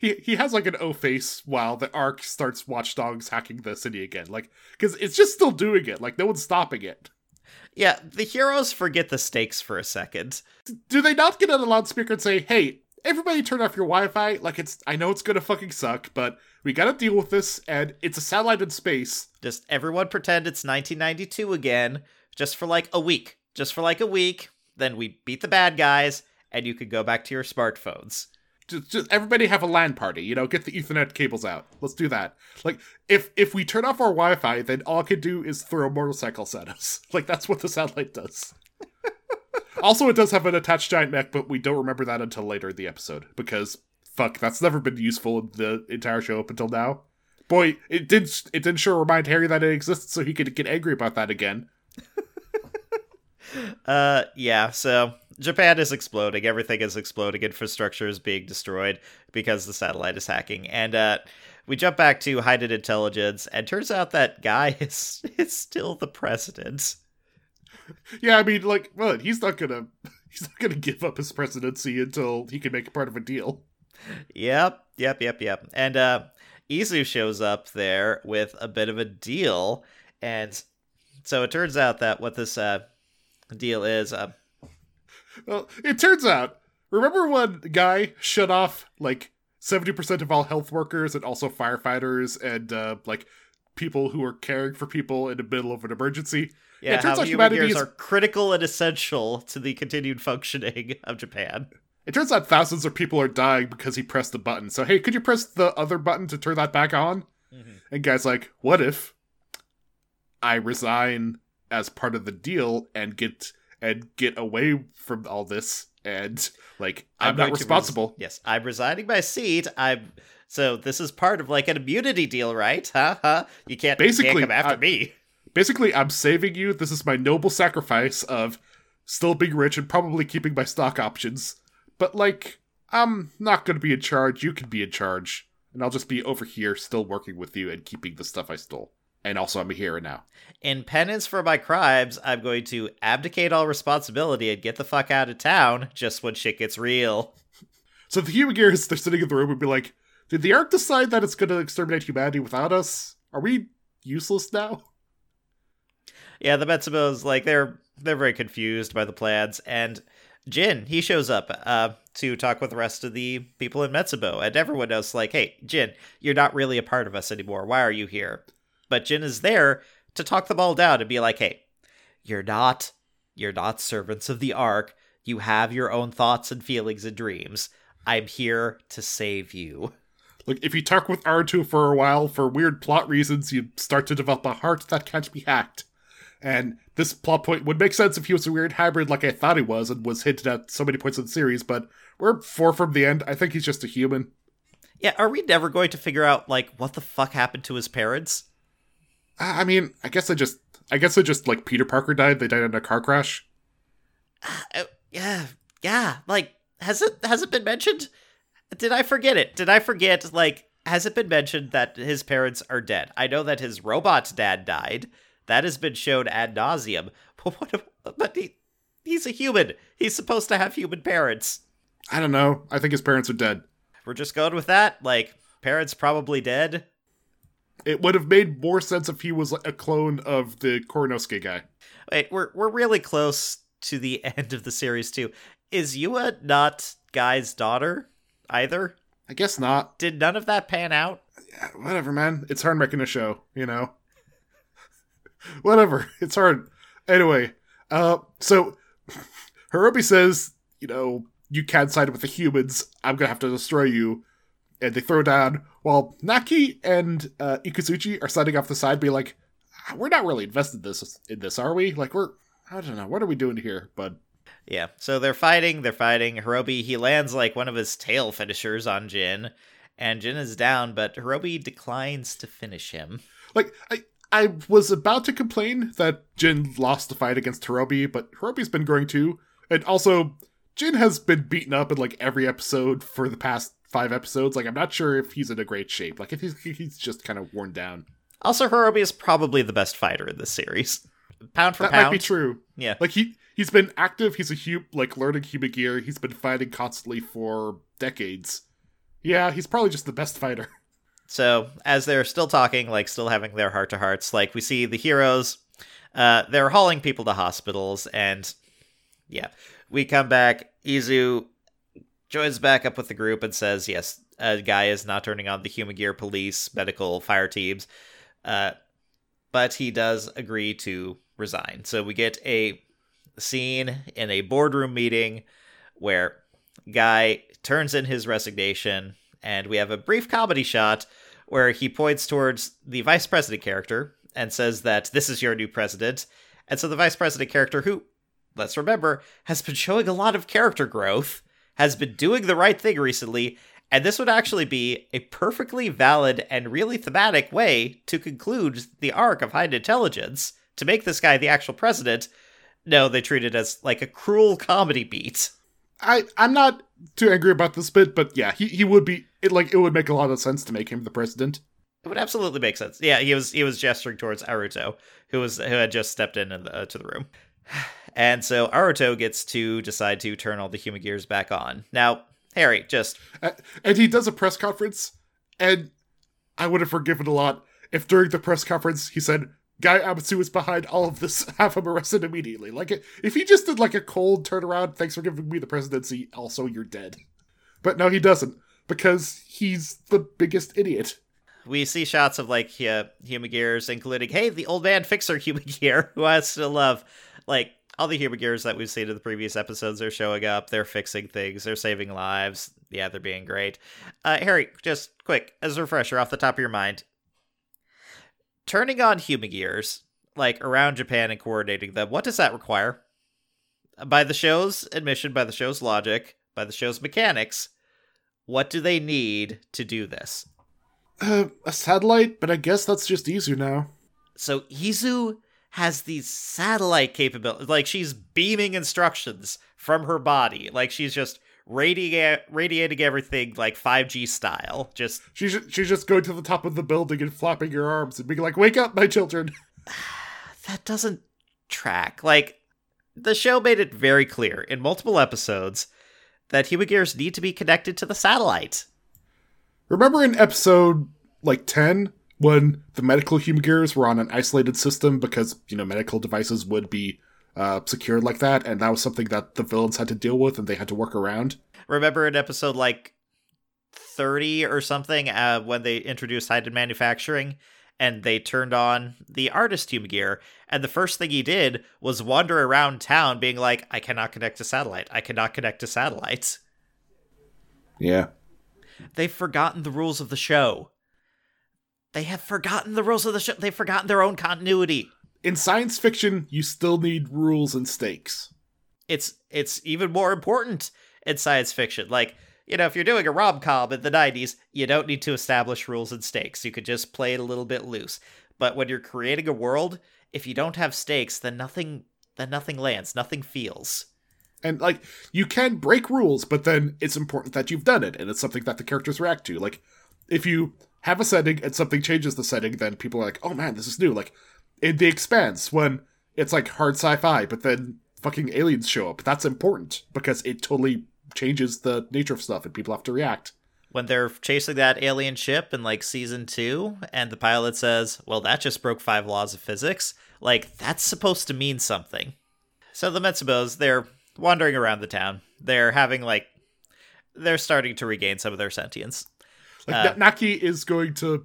he he has like an O face while the Ark starts Watchdogs hacking the city again, like because it's just still doing it, like no one's stopping it. yeah, the heroes forget the stakes for a second. Do they not get on a loudspeaker and say, "Hey, everybody, turn off your Wi-Fi"? Like it's I know it's gonna fucking suck, but we gotta deal with this, and it's a satellite in space. Just everyone pretend it's 1992 again, just for like a week. Just for like a week. Then we beat the bad guys, and you can go back to your smartphones. Just, just everybody have a LAN party, you know, get the Ethernet cables out. Let's do that. Like if if we turn off our Wi-Fi, then all I can do is throw motorcycles at us. Like that's what the satellite does. also, it does have an attached giant mech, but we don't remember that until later in the episode because fuck, that's never been useful in the entire show up until now. Boy, it did it did sure remind Harry that it exists so he could get angry about that again. Uh, yeah, so Japan is exploding. Everything is exploding. Infrastructure is being destroyed because the satellite is hacking. And, uh, we jump back to Hiden Intelligence, and turns out that guy is, is still the president. Yeah, I mean, like, well, he's not gonna he's not gonna give up his presidency until he can make part of a deal. Yep, yep, yep, yep. And, uh, Izu shows up there with a bit of a deal. And so it turns out that what this, uh, deal is, uh, Well, it turns out, remember when Gai shut off like 70% of all health workers and also firefighters and uh, like people who are caring for people in the middle of an emergency? Yeah, it turns how out human humanity is- are critical and essential to the continued functioning of Japan. It turns out thousands of people are dying because he pressed the button. So, hey, could you press the other button to turn that back on? And Gai's like, what if I resign as part of the deal and get and get away from all this and like I'm, going not to res- responsible. yes, I'm resigning my seat. I'm so this is part of like an immunity deal, right? Huh? Huh? You can't Basically, can't come after I- me. Basically, I'm saving you. This is my noble sacrifice of still being rich and probably keeping my stock options. But like, I'm not going to be in charge. You can be in charge, and I'll just be over here still working with you and keeping the stuff I stole. And also, I'm a hero now. In penance for my crimes, I'm going to abdicate all responsibility and get the fuck out of town just when shit gets real. So the human gears, they're sitting in the room and be like, "Did the Ark decide that it's going to exterminate humanity without us? Are we useless now?" Yeah, the Metsubos like they're they're very confused by the plans, and Jin he shows up uh, to talk with the rest of the people in Metsubo, and everyone knows like, hey, Jin, you're not really a part of us anymore. Why are you here? But Jin is there to talk them all down and be like, hey, you're not you're not servants of the Ark. You have your own thoughts and feelings and dreams. I'm here to save you. Like, if you talk with Aruto for a while, for weird plot reasons, you start to develop a heart that can't be hacked. And this plot point would make sense if he was a weird hybrid like I thought he was and was hinted at so many points in the series, but we're four from the end. I think he's just a human. Yeah, are we never going to figure out like what the fuck happened to his parents? I I mean, I guess I just, I guess I just, like, Peter Parker died. They died in a car crash. Uh, yeah, yeah. Like, has it has it been mentioned? Did I forget it? Did I forget? Like, has it been mentioned that his parents are dead? I know that his robot dad died. That has been shown ad nauseum. But what? ab- But he, he's a human. He's supposed to have human parents. I don't know. I think his parents are dead. We're just going with that. Like, parents probably dead. It would have made more sense if he was a clone of the Korenosuke guy. Wait, we're we're really close to the end of the series too. Is Yua not Gai's daughter either? I guess not. Did none of that pan out? Yeah, whatever, man. It's hard making a show, you know. whatever. It's hard. Anyway, uh, so Horobi says, you know, you can't side with the humans. I'm gonna have to destroy you. And they throw down while Naki and uh, Ikazuchi are standing off the side, be like, "Ah, "We're not really invested this in this, are we? Like, we're I don't know. What are we doing here, bud?" Yeah. So they're fighting, they're fighting. Horobi, he lands like one of his tail finishers on Jin, and Jin is down, but Horobi declines to finish him. Like, I I was about to complain that Jin lost the fight against Horobi, but Horobi's been growing too, and also Jin has been beaten up in like every episode for the past five episodes. Like, I'm not sure if he's in a great shape. Like, if he's he's just kind of worn down. Also, Horobi is probably the best fighter in this series. Pound for that pound. might be true. Yeah. Like he he's been active. He's a hu like learning human gear. He's been fighting constantly for decades. Yeah, he's probably just the best fighter. So as they're still talking, like still having their heart to hearts, like we see the heroes, uh, they're hauling people to hospitals, and yeah, we come back. Izu joins back up with the group and says, "Yes, a guy is not turning on the human gear police, medical, fire teams, uh, but he does agree to resign." So we get a scene in a boardroom meeting where Gai turns in his resignation and we have a brief comedy shot where he points towards the vice president character and says that this is your new president. And so the vice president character, who, let's remember, has been showing a lot of character growth, has been doing the right thing recently, and this would actually be a perfectly valid and really thematic way to conclude the arc of Hiden Intelligence to make this guy the actual president. No, they treat it as like a cruel comedy beat. I I'm not too angry about this bit, but yeah, he, he would be it like it would make a lot of sense to make him the president. It would absolutely make sense. Yeah, he was he was gesturing towards Aruto, who was who had just stepped in uh, to the room, and so Aruto gets to decide to turn all the human gears back on. Now, Harry, just Uh, and he does a press conference, and I would have forgiven a lot if during the press conference he said, Gai Amatsu is behind all of this, have him arrested immediately. Like, if he just did like a cold turnaround, thanks for giving me the presidency, also you're dead. But no, he doesn't, because he's the biggest idiot. we see shots of like uh, human gears, including hey, the old man fixer human gear, who I still love. Like all the human gears that we've seen in the previous episodes are showing up. They're fixing things. They're saving lives. Yeah, they're being great. Uh, Harry, just quick as a refresher off the top of your mind, turning on human gears like around Japan and coordinating them. What does that require? By the show's admission, by the show's logic, by the show's mechanics, what do they need to do this? Uh, a satellite, but I guess that's just easier now. So Izu has these satellite capabilities. Like she's beaming instructions from her body. Like she's just radi- radiating everything like 5G style. Just she's she's just going to the top of the building and flapping her arms and being like, "Wake up, my children." that doesn't track. Like the show made it very clear in multiple episodes that human gears need to be connected to the satellite. Remember in episode like 10 when the medical humidors were on an isolated system because, you know, medical devices would be uh, secured like that, and that was something that the villains had to deal with and they had to work around. Remember an episode like 30 or something uh, when they introduced hybrid manufacturing? and they turned on the artist human. And the first thing he did was wander around town being like, I cannot connect to satellite. I cannot connect to satellites. Yeah. They've forgotten the rules of the show they have forgotten the rules of the show they've forgotten their own continuity In science fiction, you still need rules and stakes. it's it's even more important in science fiction. Like, you know, if you're doing a rom com in the 90s, you don't need to establish rules and stakes. You could just play it a little bit loose. But when you're creating a world, if you don't have stakes, then nothing then nothing lands, nothing feels. And like you can break rules, but then it's important that you've done it and it's something that the characters react to. Like if you have a setting and something changes the setting, then people are like, "Oh man, this is new." Like in The Expanse when it's like hard sci-fi, but then fucking aliens show up. That's important because it totally changes the nature of stuff and people have to react. when they're chasing that alien ship in like season two, and the pilot says, Well, that just broke five laws of physics. Like, that's supposed to mean something. So the Metsubos, they're wandering around the town. They're having like they're starting to regain some of their sentience. Like Uh, Naki is going to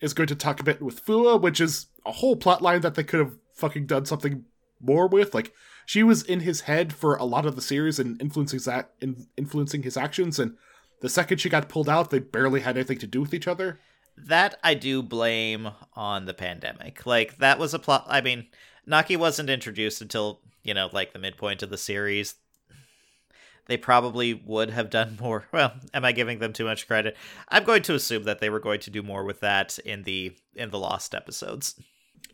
is going to talk a bit with Fuwa, which is a whole plot line that they could have fucking done something more with. Like she was in his head for a lot of the series and influencing that in, influencing his actions, and the second she got pulled out, they barely had anything to do with each other. That I do blame on the pandemic. Like that was a plot. I mean, Naki wasn't introduced until you know, like the midpoint of the series. They probably would have done more. Well, am I giving them too much credit? I'm going to assume that they were going to do more with that in the in the lost episodes.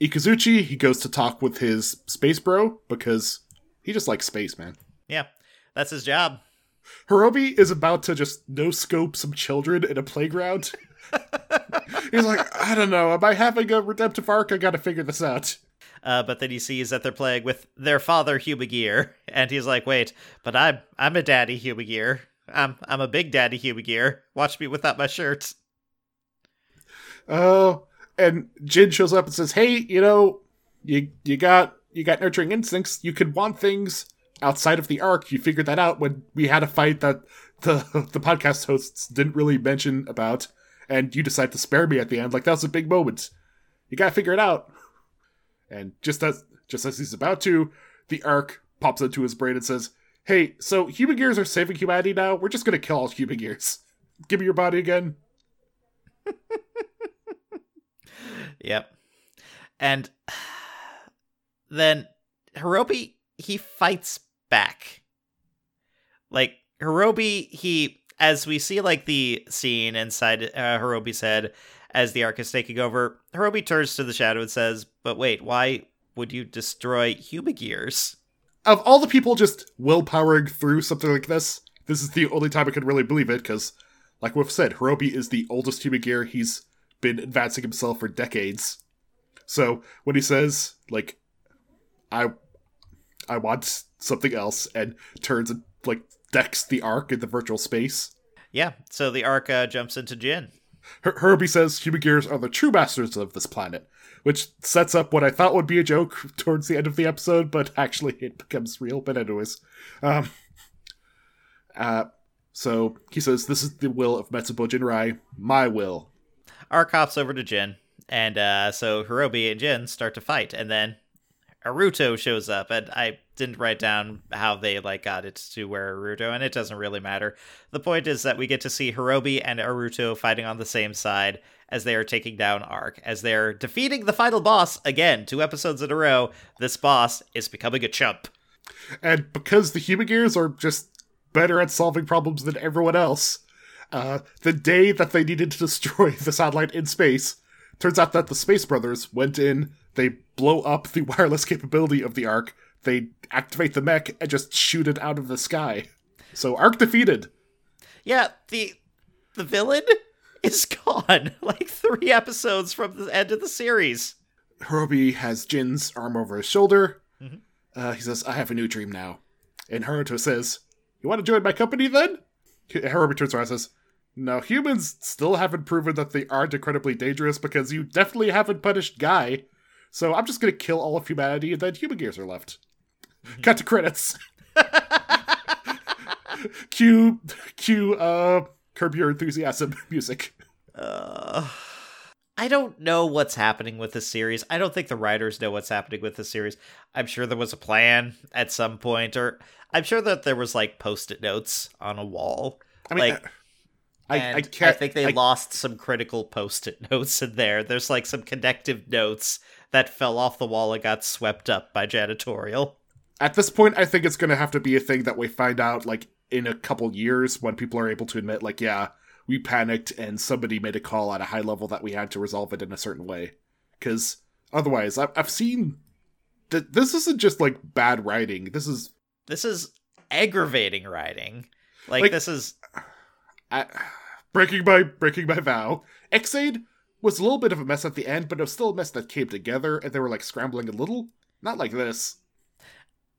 Ikazuchi, he goes to talk with his space bro because he just likes space, man. Yeah, that's his job. Horobi is about to just no scope some children in a playground. He's like, I don't know, am I having a redemptive arc? I gotta figure this out. Uh, but then he sees that they're playing with their father Humagear, and he's like, "Wait, but I'm I'm a daddy Humagear. I'm I'm a big daddy Humagear. Watch me without my shirt." Oh, and Jin shows up and says, "Hey, you know, you you got you got nurturing instincts. You can want things outside of the Ark. You figured that out when we had a fight that the the podcast hosts didn't really mention about, and you decide to spare me at the end. Like that was a big moment. You gotta figure it out." And just as just as he's about to, the Ark pops into his brain and says, "Hey, so human gears are saving humanity now. We're just gonna kill all human gears. Give me your body again." Yep. And then Horobi he fights back. Like Horobi he as we see like the scene inside uh, Horobi's head as the Ark is taking over, Horobi turns to the shadow and says, "But wait, why would you destroy human gears? of all the people just willpowering through something like this, this is the only time I can really believe it, because, like we've said, Horobi is the oldest human gear. He's been advancing himself for decades. So when he says, like, I I want something else, and turns and like decks the Ark in the virtual space, Yeah, so the Ark uh, jumps into Jin. Her- Herbie says human gears are the true masters of this planet, which sets up what I thought would be a joke towards the end of the episode, but actually it becomes real. But anyways, um, uh, so he says this is the will of Metsubo Jinrai, my will. Arc hops over to Jin, and uh, so Horobi and Jin start to fight, and then Aruto shows up, and I didn't write down how they like got it to where Aruto, and it doesn't really matter. The point is that we get to see Horobi and Aruto fighting on the same side as they are taking down Arc, as they're defeating the final boss again, two episodes in a row. This boss is becoming a chump. And because the human gears are just better at solving problems than everyone else, uh, the day that they needed to destroy the satellite in space, turns out that the Space Brothers went in, they blow up the wireless capability of the Ark, they activate the mech, and just shoot it out of the sky. So Ark defeated. Yeah, the the villain is gone like three episodes from the end of the series. Horobi has Jin's arm over his shoulder. Mhm. Uh, he says, I have a new dream now. And Haruto says, You want to join my company then? Horobi turns around and says, No, humans still haven't proven that they aren't incredibly dangerous because you definitely haven't punished Gai. So I'm just going to kill all of humanity and then human gears are left. Cut to credits. cue, cue, uh, curb your enthusiasm music. Uh, I don't know what's happening with this series. I don't think the writers know what's happening with this series. I'm sure there was a plan at some point, or I'm sure that there was like post-it notes on a wall. I mean, Like, I, and I can't. think they I- lost some critical post-it notes in there. There's like some connective notes that fell off the wall and got swept up by janitorial. At this point, I think it's going to have to be a thing that we find out like in a couple years when people are able to admit, like, yeah, we panicked and somebody made a call at a high level that we had to resolve it in a certain way. Because otherwise, I've, I've seen that this isn't just like bad writing. This is This is aggravating writing. Like, Like- this is uh, breaking my breaking my vow. Ex-Aid was a little bit of a mess at the end, but it was still a mess that came together, and they were like scrambling a little. Not like this.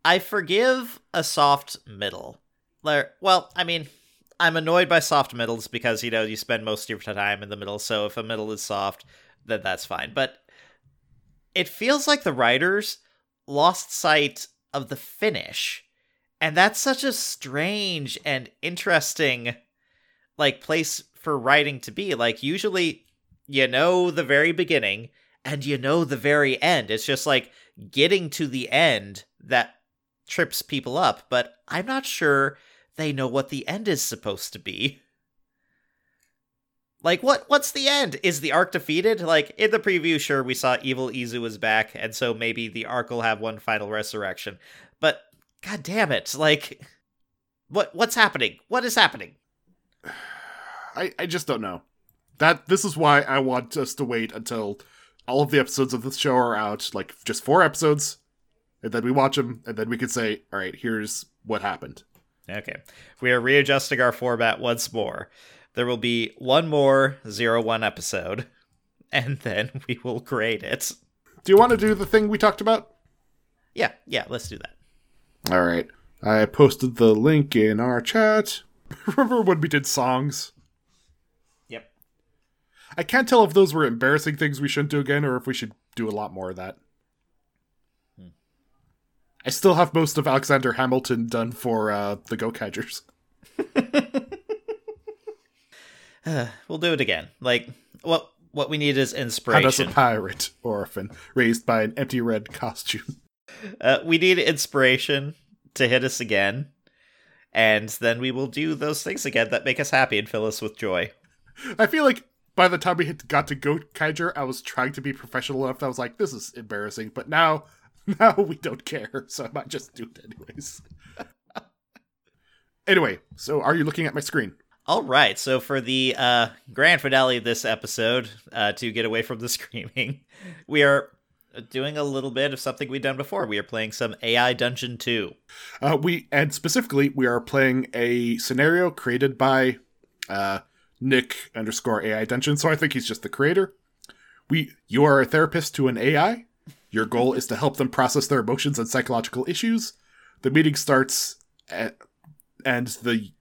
I forgive a soft middle. Well, I mean, I'm annoyed by soft middles because you know you spend most of your time in the middle. So if a middle is soft, then that's fine. But it feels like the writers lost sight of the finish, and that's such a strange and interesting like place for writing to be. Like usually, you know the very beginning and you know the very end. It's just like getting to the end that trips people up, but I'm not sure they know what the end is supposed to be. Like what what's the end? Is the Ark defeated? Like in the preview sure we saw evil Izu is back and so maybe the Ark will have one final resurrection. But god damn it, like what what's happening? What is happening? I, I just don't know. That this is why I want us to wait until all of the episodes of the show are out, like just four episodes, and then we watch them, and then we can say, all right, here's what happened. Okay. We are readjusting our format once more. There will be one more zero one episode, and then we will grade it. Do you want to do the thing we talked about? Yeah, yeah, let's do that. All right. I posted the link in our chat. Remember when we did songs? Yep. I can't tell if those were embarrassing things we shouldn't do again or if we should do a lot more of that. I still have most of Alexander Hamilton done for uh, the Gokaigers. Uh, we'll do it again. Like what what we need is inspiration. How does a pirate orphan raised by an empty red costume? Uh, we need inspiration to hit us again, and then we will do those things again that make us happy and fill us with joy. I feel like by the time we hit, got to Gokaiger, I was trying to be professional enough I was like, this is embarrassing. But now, now we don't care, so I might just do it anyways. anyway, so are you looking at my screen? All right, so for the uh, grand finale of this episode, uh, to get away from the screaming, we are doing a little bit of something we've done before. We are playing some AI Dungeon 2. Uh, we and specifically, we are playing a scenario created by uh, Nick underscore AI Dungeon. So I think he's just the creator. We, you are a therapist to an AI. Your goal is to help them process their emotions and psychological issues. The meeting starts, at, and the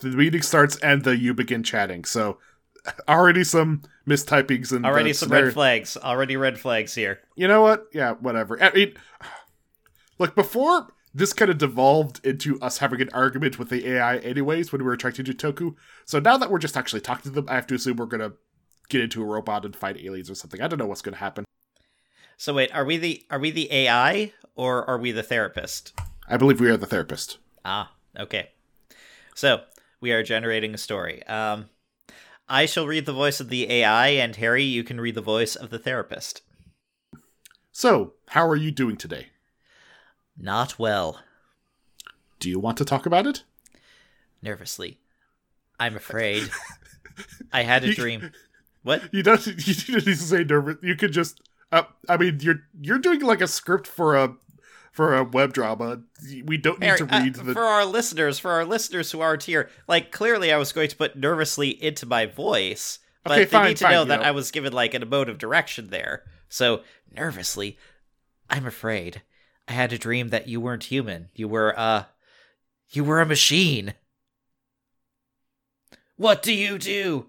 the meeting starts, and the you begin chatting. So already some mistypings and Already some red flags. Already red flags here. you know what? Yeah, whatever. I mean, look, before this kind of devolved into us having an argument with the AI, anyways, when we were trying to do Toku. So now that we're just actually talking to them, I have to assume we're gonna get into a robot and fight aliens or something. I don't know what's gonna happen. So wait, are we the are we the AI or are we the therapist? I believe we are the therapist. Ah, okay. So we are generating a story. Um, I shall read the voice of the AI, and Harry, you can read the voice of the therapist. So, how are you doing today? Not well. Do you want to talk about it? Nervously. I'm afraid. I had a dream. What? You don't. You didn't need to say nervous. You could just. Uh, I mean, you're you're doing like a script for a for a web drama. We don't need Harry, to uh, read the. for our listeners, for our listeners who aren't here, like clearly I was going to put nervously into my voice, but Okay, they fine, need to fine, know that know. I was given like an emotive direction there. So nervously, I'm afraid. I had a dream that you weren't human. You were uh you were a machine. What do you do?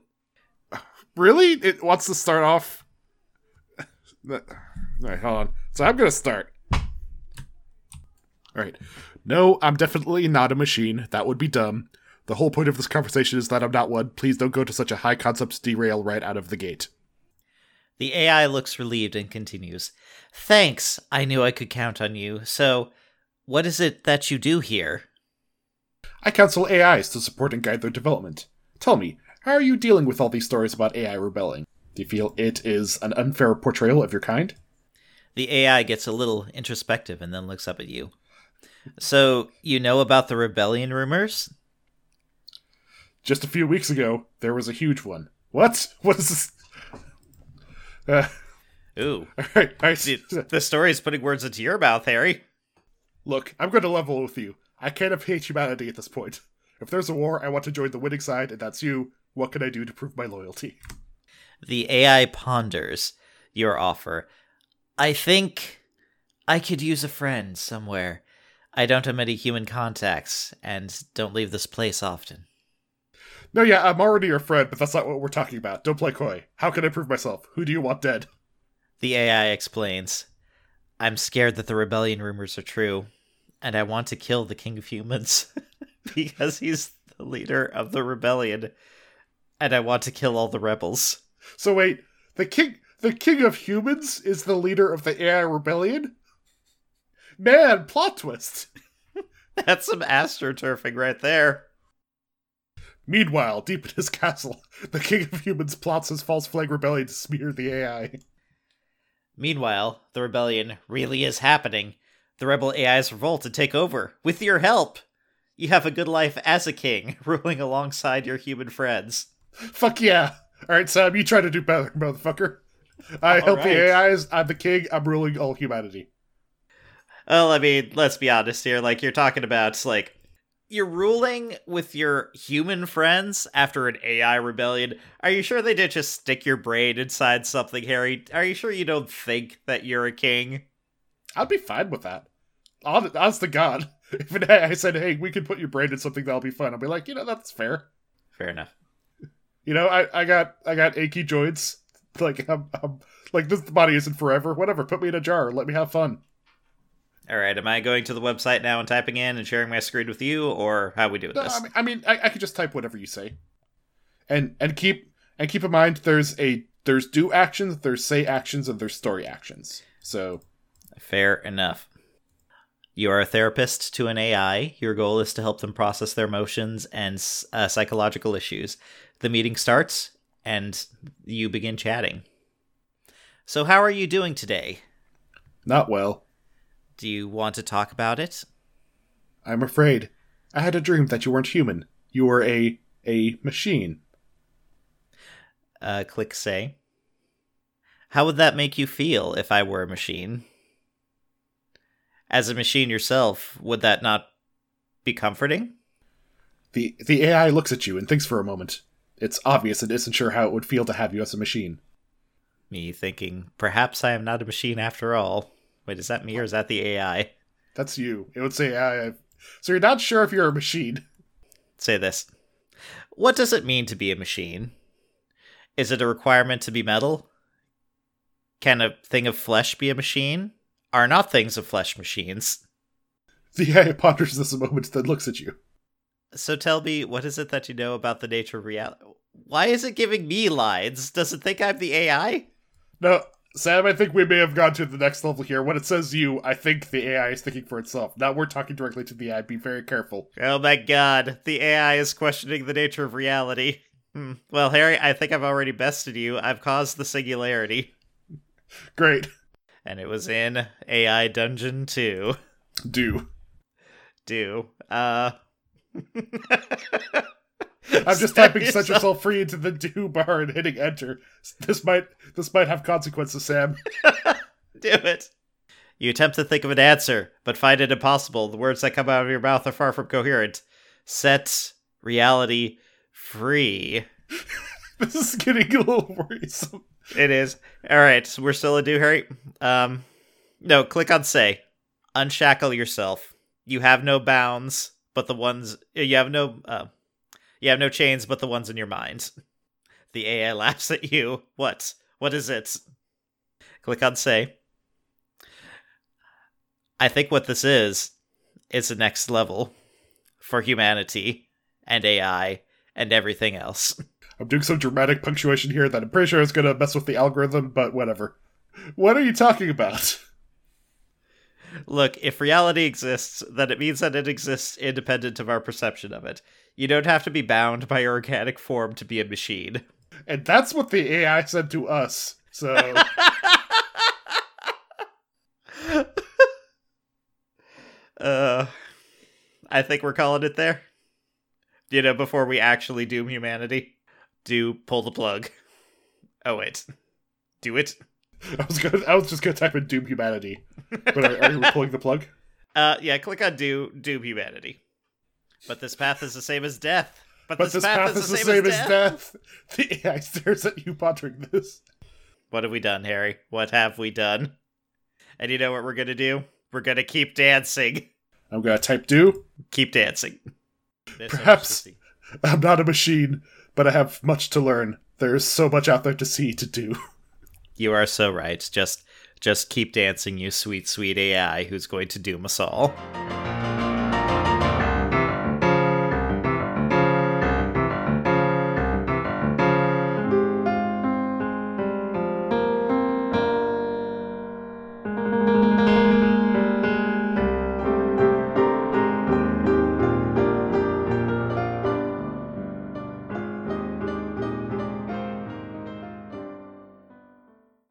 Really? It wants to start off. All right, hold on. So I'm gonna start. All right. No, I'm definitely not a machine. That would be dumb. The whole point of this conversation is that I'm not one. Please don't go to such a high concept derail right out of the gate. The AI looks relieved and continues. Thanks. I knew I could count on you. So, what is it that you do here? I counsel AIs to support and guide their development. Tell me, how are you dealing with all these stories about AI rebelling? Do you feel it is an unfair portrayal of your kind? The AI gets a little introspective and then looks up at you. So, you know about the rebellion rumors? Just a few weeks ago, there was a huge one. What? What is this? Uh, Ooh. all right, all right. The, the story is putting words into your mouth, Harry. Look, I'm going to level with you. I of hate humanity at this point. If there's a war, I want to join the winning side, and that's you. What can I do to prove my loyalty? The AI ponders your offer. I think I could use a friend somewhere. I don't have many human contacts and don't leave this place often. No, yeah, I'm already your friend, but that's not what we're talking about. Don't play coy. How can I prove myself? Who do you want dead? The AI explains I'm scared that the rebellion rumors are true, and I want to kill the king of humans because he's the leader of the rebellion, and I want to kill all the rebels. So wait, the king the king of humans is the leader of the AI rebellion? Man, plot twist. That's some astroturfing right there. Meanwhile, deep in his castle, the king of humans plots his false flag rebellion to smear the AI. Meanwhile, the rebellion really is happening. The rebel AIs revolt and take over. With your help! You have a good life as a king, ruling alongside your human friends. Fuck yeah! Alright, Sam, you try to do better, motherfucker. I All help the right. AIs, I'm the king, I'm ruling all humanity. Well, I mean, let's be honest here. Like, you're talking about, like, you're ruling with your human friends after an AI rebellion. Are you sure they did just stick your brain inside something, Harry? Are you sure you don't think that you're a king? I'd be fine with that. Hon- Honest to God. If an AI said, hey, we can put your brain in something that'll be fun, I'll be like, you know, that's fair. Fair enough. You know, I, I got I got achy joints. Like I'm, I'm like this body isn't forever. Whatever, put me in a jar. Let me have fun. All right, am I going to the website now and typing in and sharing my screen with you, or how we doing No, this? I mean, I, mean I, I could just type whatever you say, and and keep and keep in mind there's a there's do actions, there's say actions, and there's story actions. So Fair enough. You are a therapist to an AI. Your goal is to help them process their emotions and uh, psychological issues. The meeting starts, and you begin chatting. So, how are you doing today? not well. Do you want to talk about it? I'm afraid. I had a dream that you weren't human. You were a a machine. Uh, click say. How would that make you feel if I were a machine? As a machine yourself, would that not be comforting? The the AI looks at you and thinks for a moment. It's obvious it isn't sure how it would feel to have you as a machine. Me thinking, perhaps I am not a machine after all. Wait, is that me or is that the AI? That's you. It would say AI. So you're not sure if you're a machine. Say this. What does it mean to be a machine? Is it a requirement to be metal? Can a thing of flesh be a machine? Are not things of flesh machines? The AI ponders this a moment, then looks at you. So tell me, what is it that you know about the nature of reality? Why is it giving me lines? Does it think I'm the AI? No, Sam, I think we may have gone to the next level here. When it says you, I think the AI is thinking for itself. Now we're talking directly to the AI. Be very careful. Oh my god, the AI is questioning the nature of reality. Hmm. Well, Harry, I think I've already bested you. I've caused the singularity. Great. And it was in AI Dungeon 2. Do. Do. Uh. I'm just typing set yourself free into the do bar and hitting enter. This might this might have consequences, Sam. Do it. You attempt to think of an answer, but find it impossible. The words that come out of your mouth are far from coherent. Set reality free. This is getting a little worrisome. It is. All right, so we're still a do, Harry. Um, no, click on say. Unshackle yourself. You have no bounds, but the ones you have no. Uh, you have no chains, but the ones in your mind. The AI laughs at you. What? What is it? Click on say. I think what this is is the next level for humanity and AI and everything else. I'm doing some dramatic punctuation here that I'm pretty sure is going to mess with the algorithm, but whatever. What are you talking about? Look, if reality exists, then it means that it exists independent of our perception of it. You don't have to be bound by your organic form to be a machine. And that's what the AI said to us. So uh, I think we're calling it there. You know, before we actually doom humanity, do pull the plug. Oh wait, do it. I was gonna, I was just gonna type in Doom Humanity. But are, are you pulling the plug? Uh, yeah, click on do doom humanity. But this path is the same as death. But, But this path is the same as death. The AI stares at you pondering this. What have we done, Harry? What have we done? And you know what we're gonna do? We're gonna keep dancing. I'm gonna type do. Keep dancing. This Perhaps-. I'm not a machine, but I have much to learn. There is so much out there to see to do. You are so right. Just just keep dancing, you sweet, sweet AI who's going to doom us all.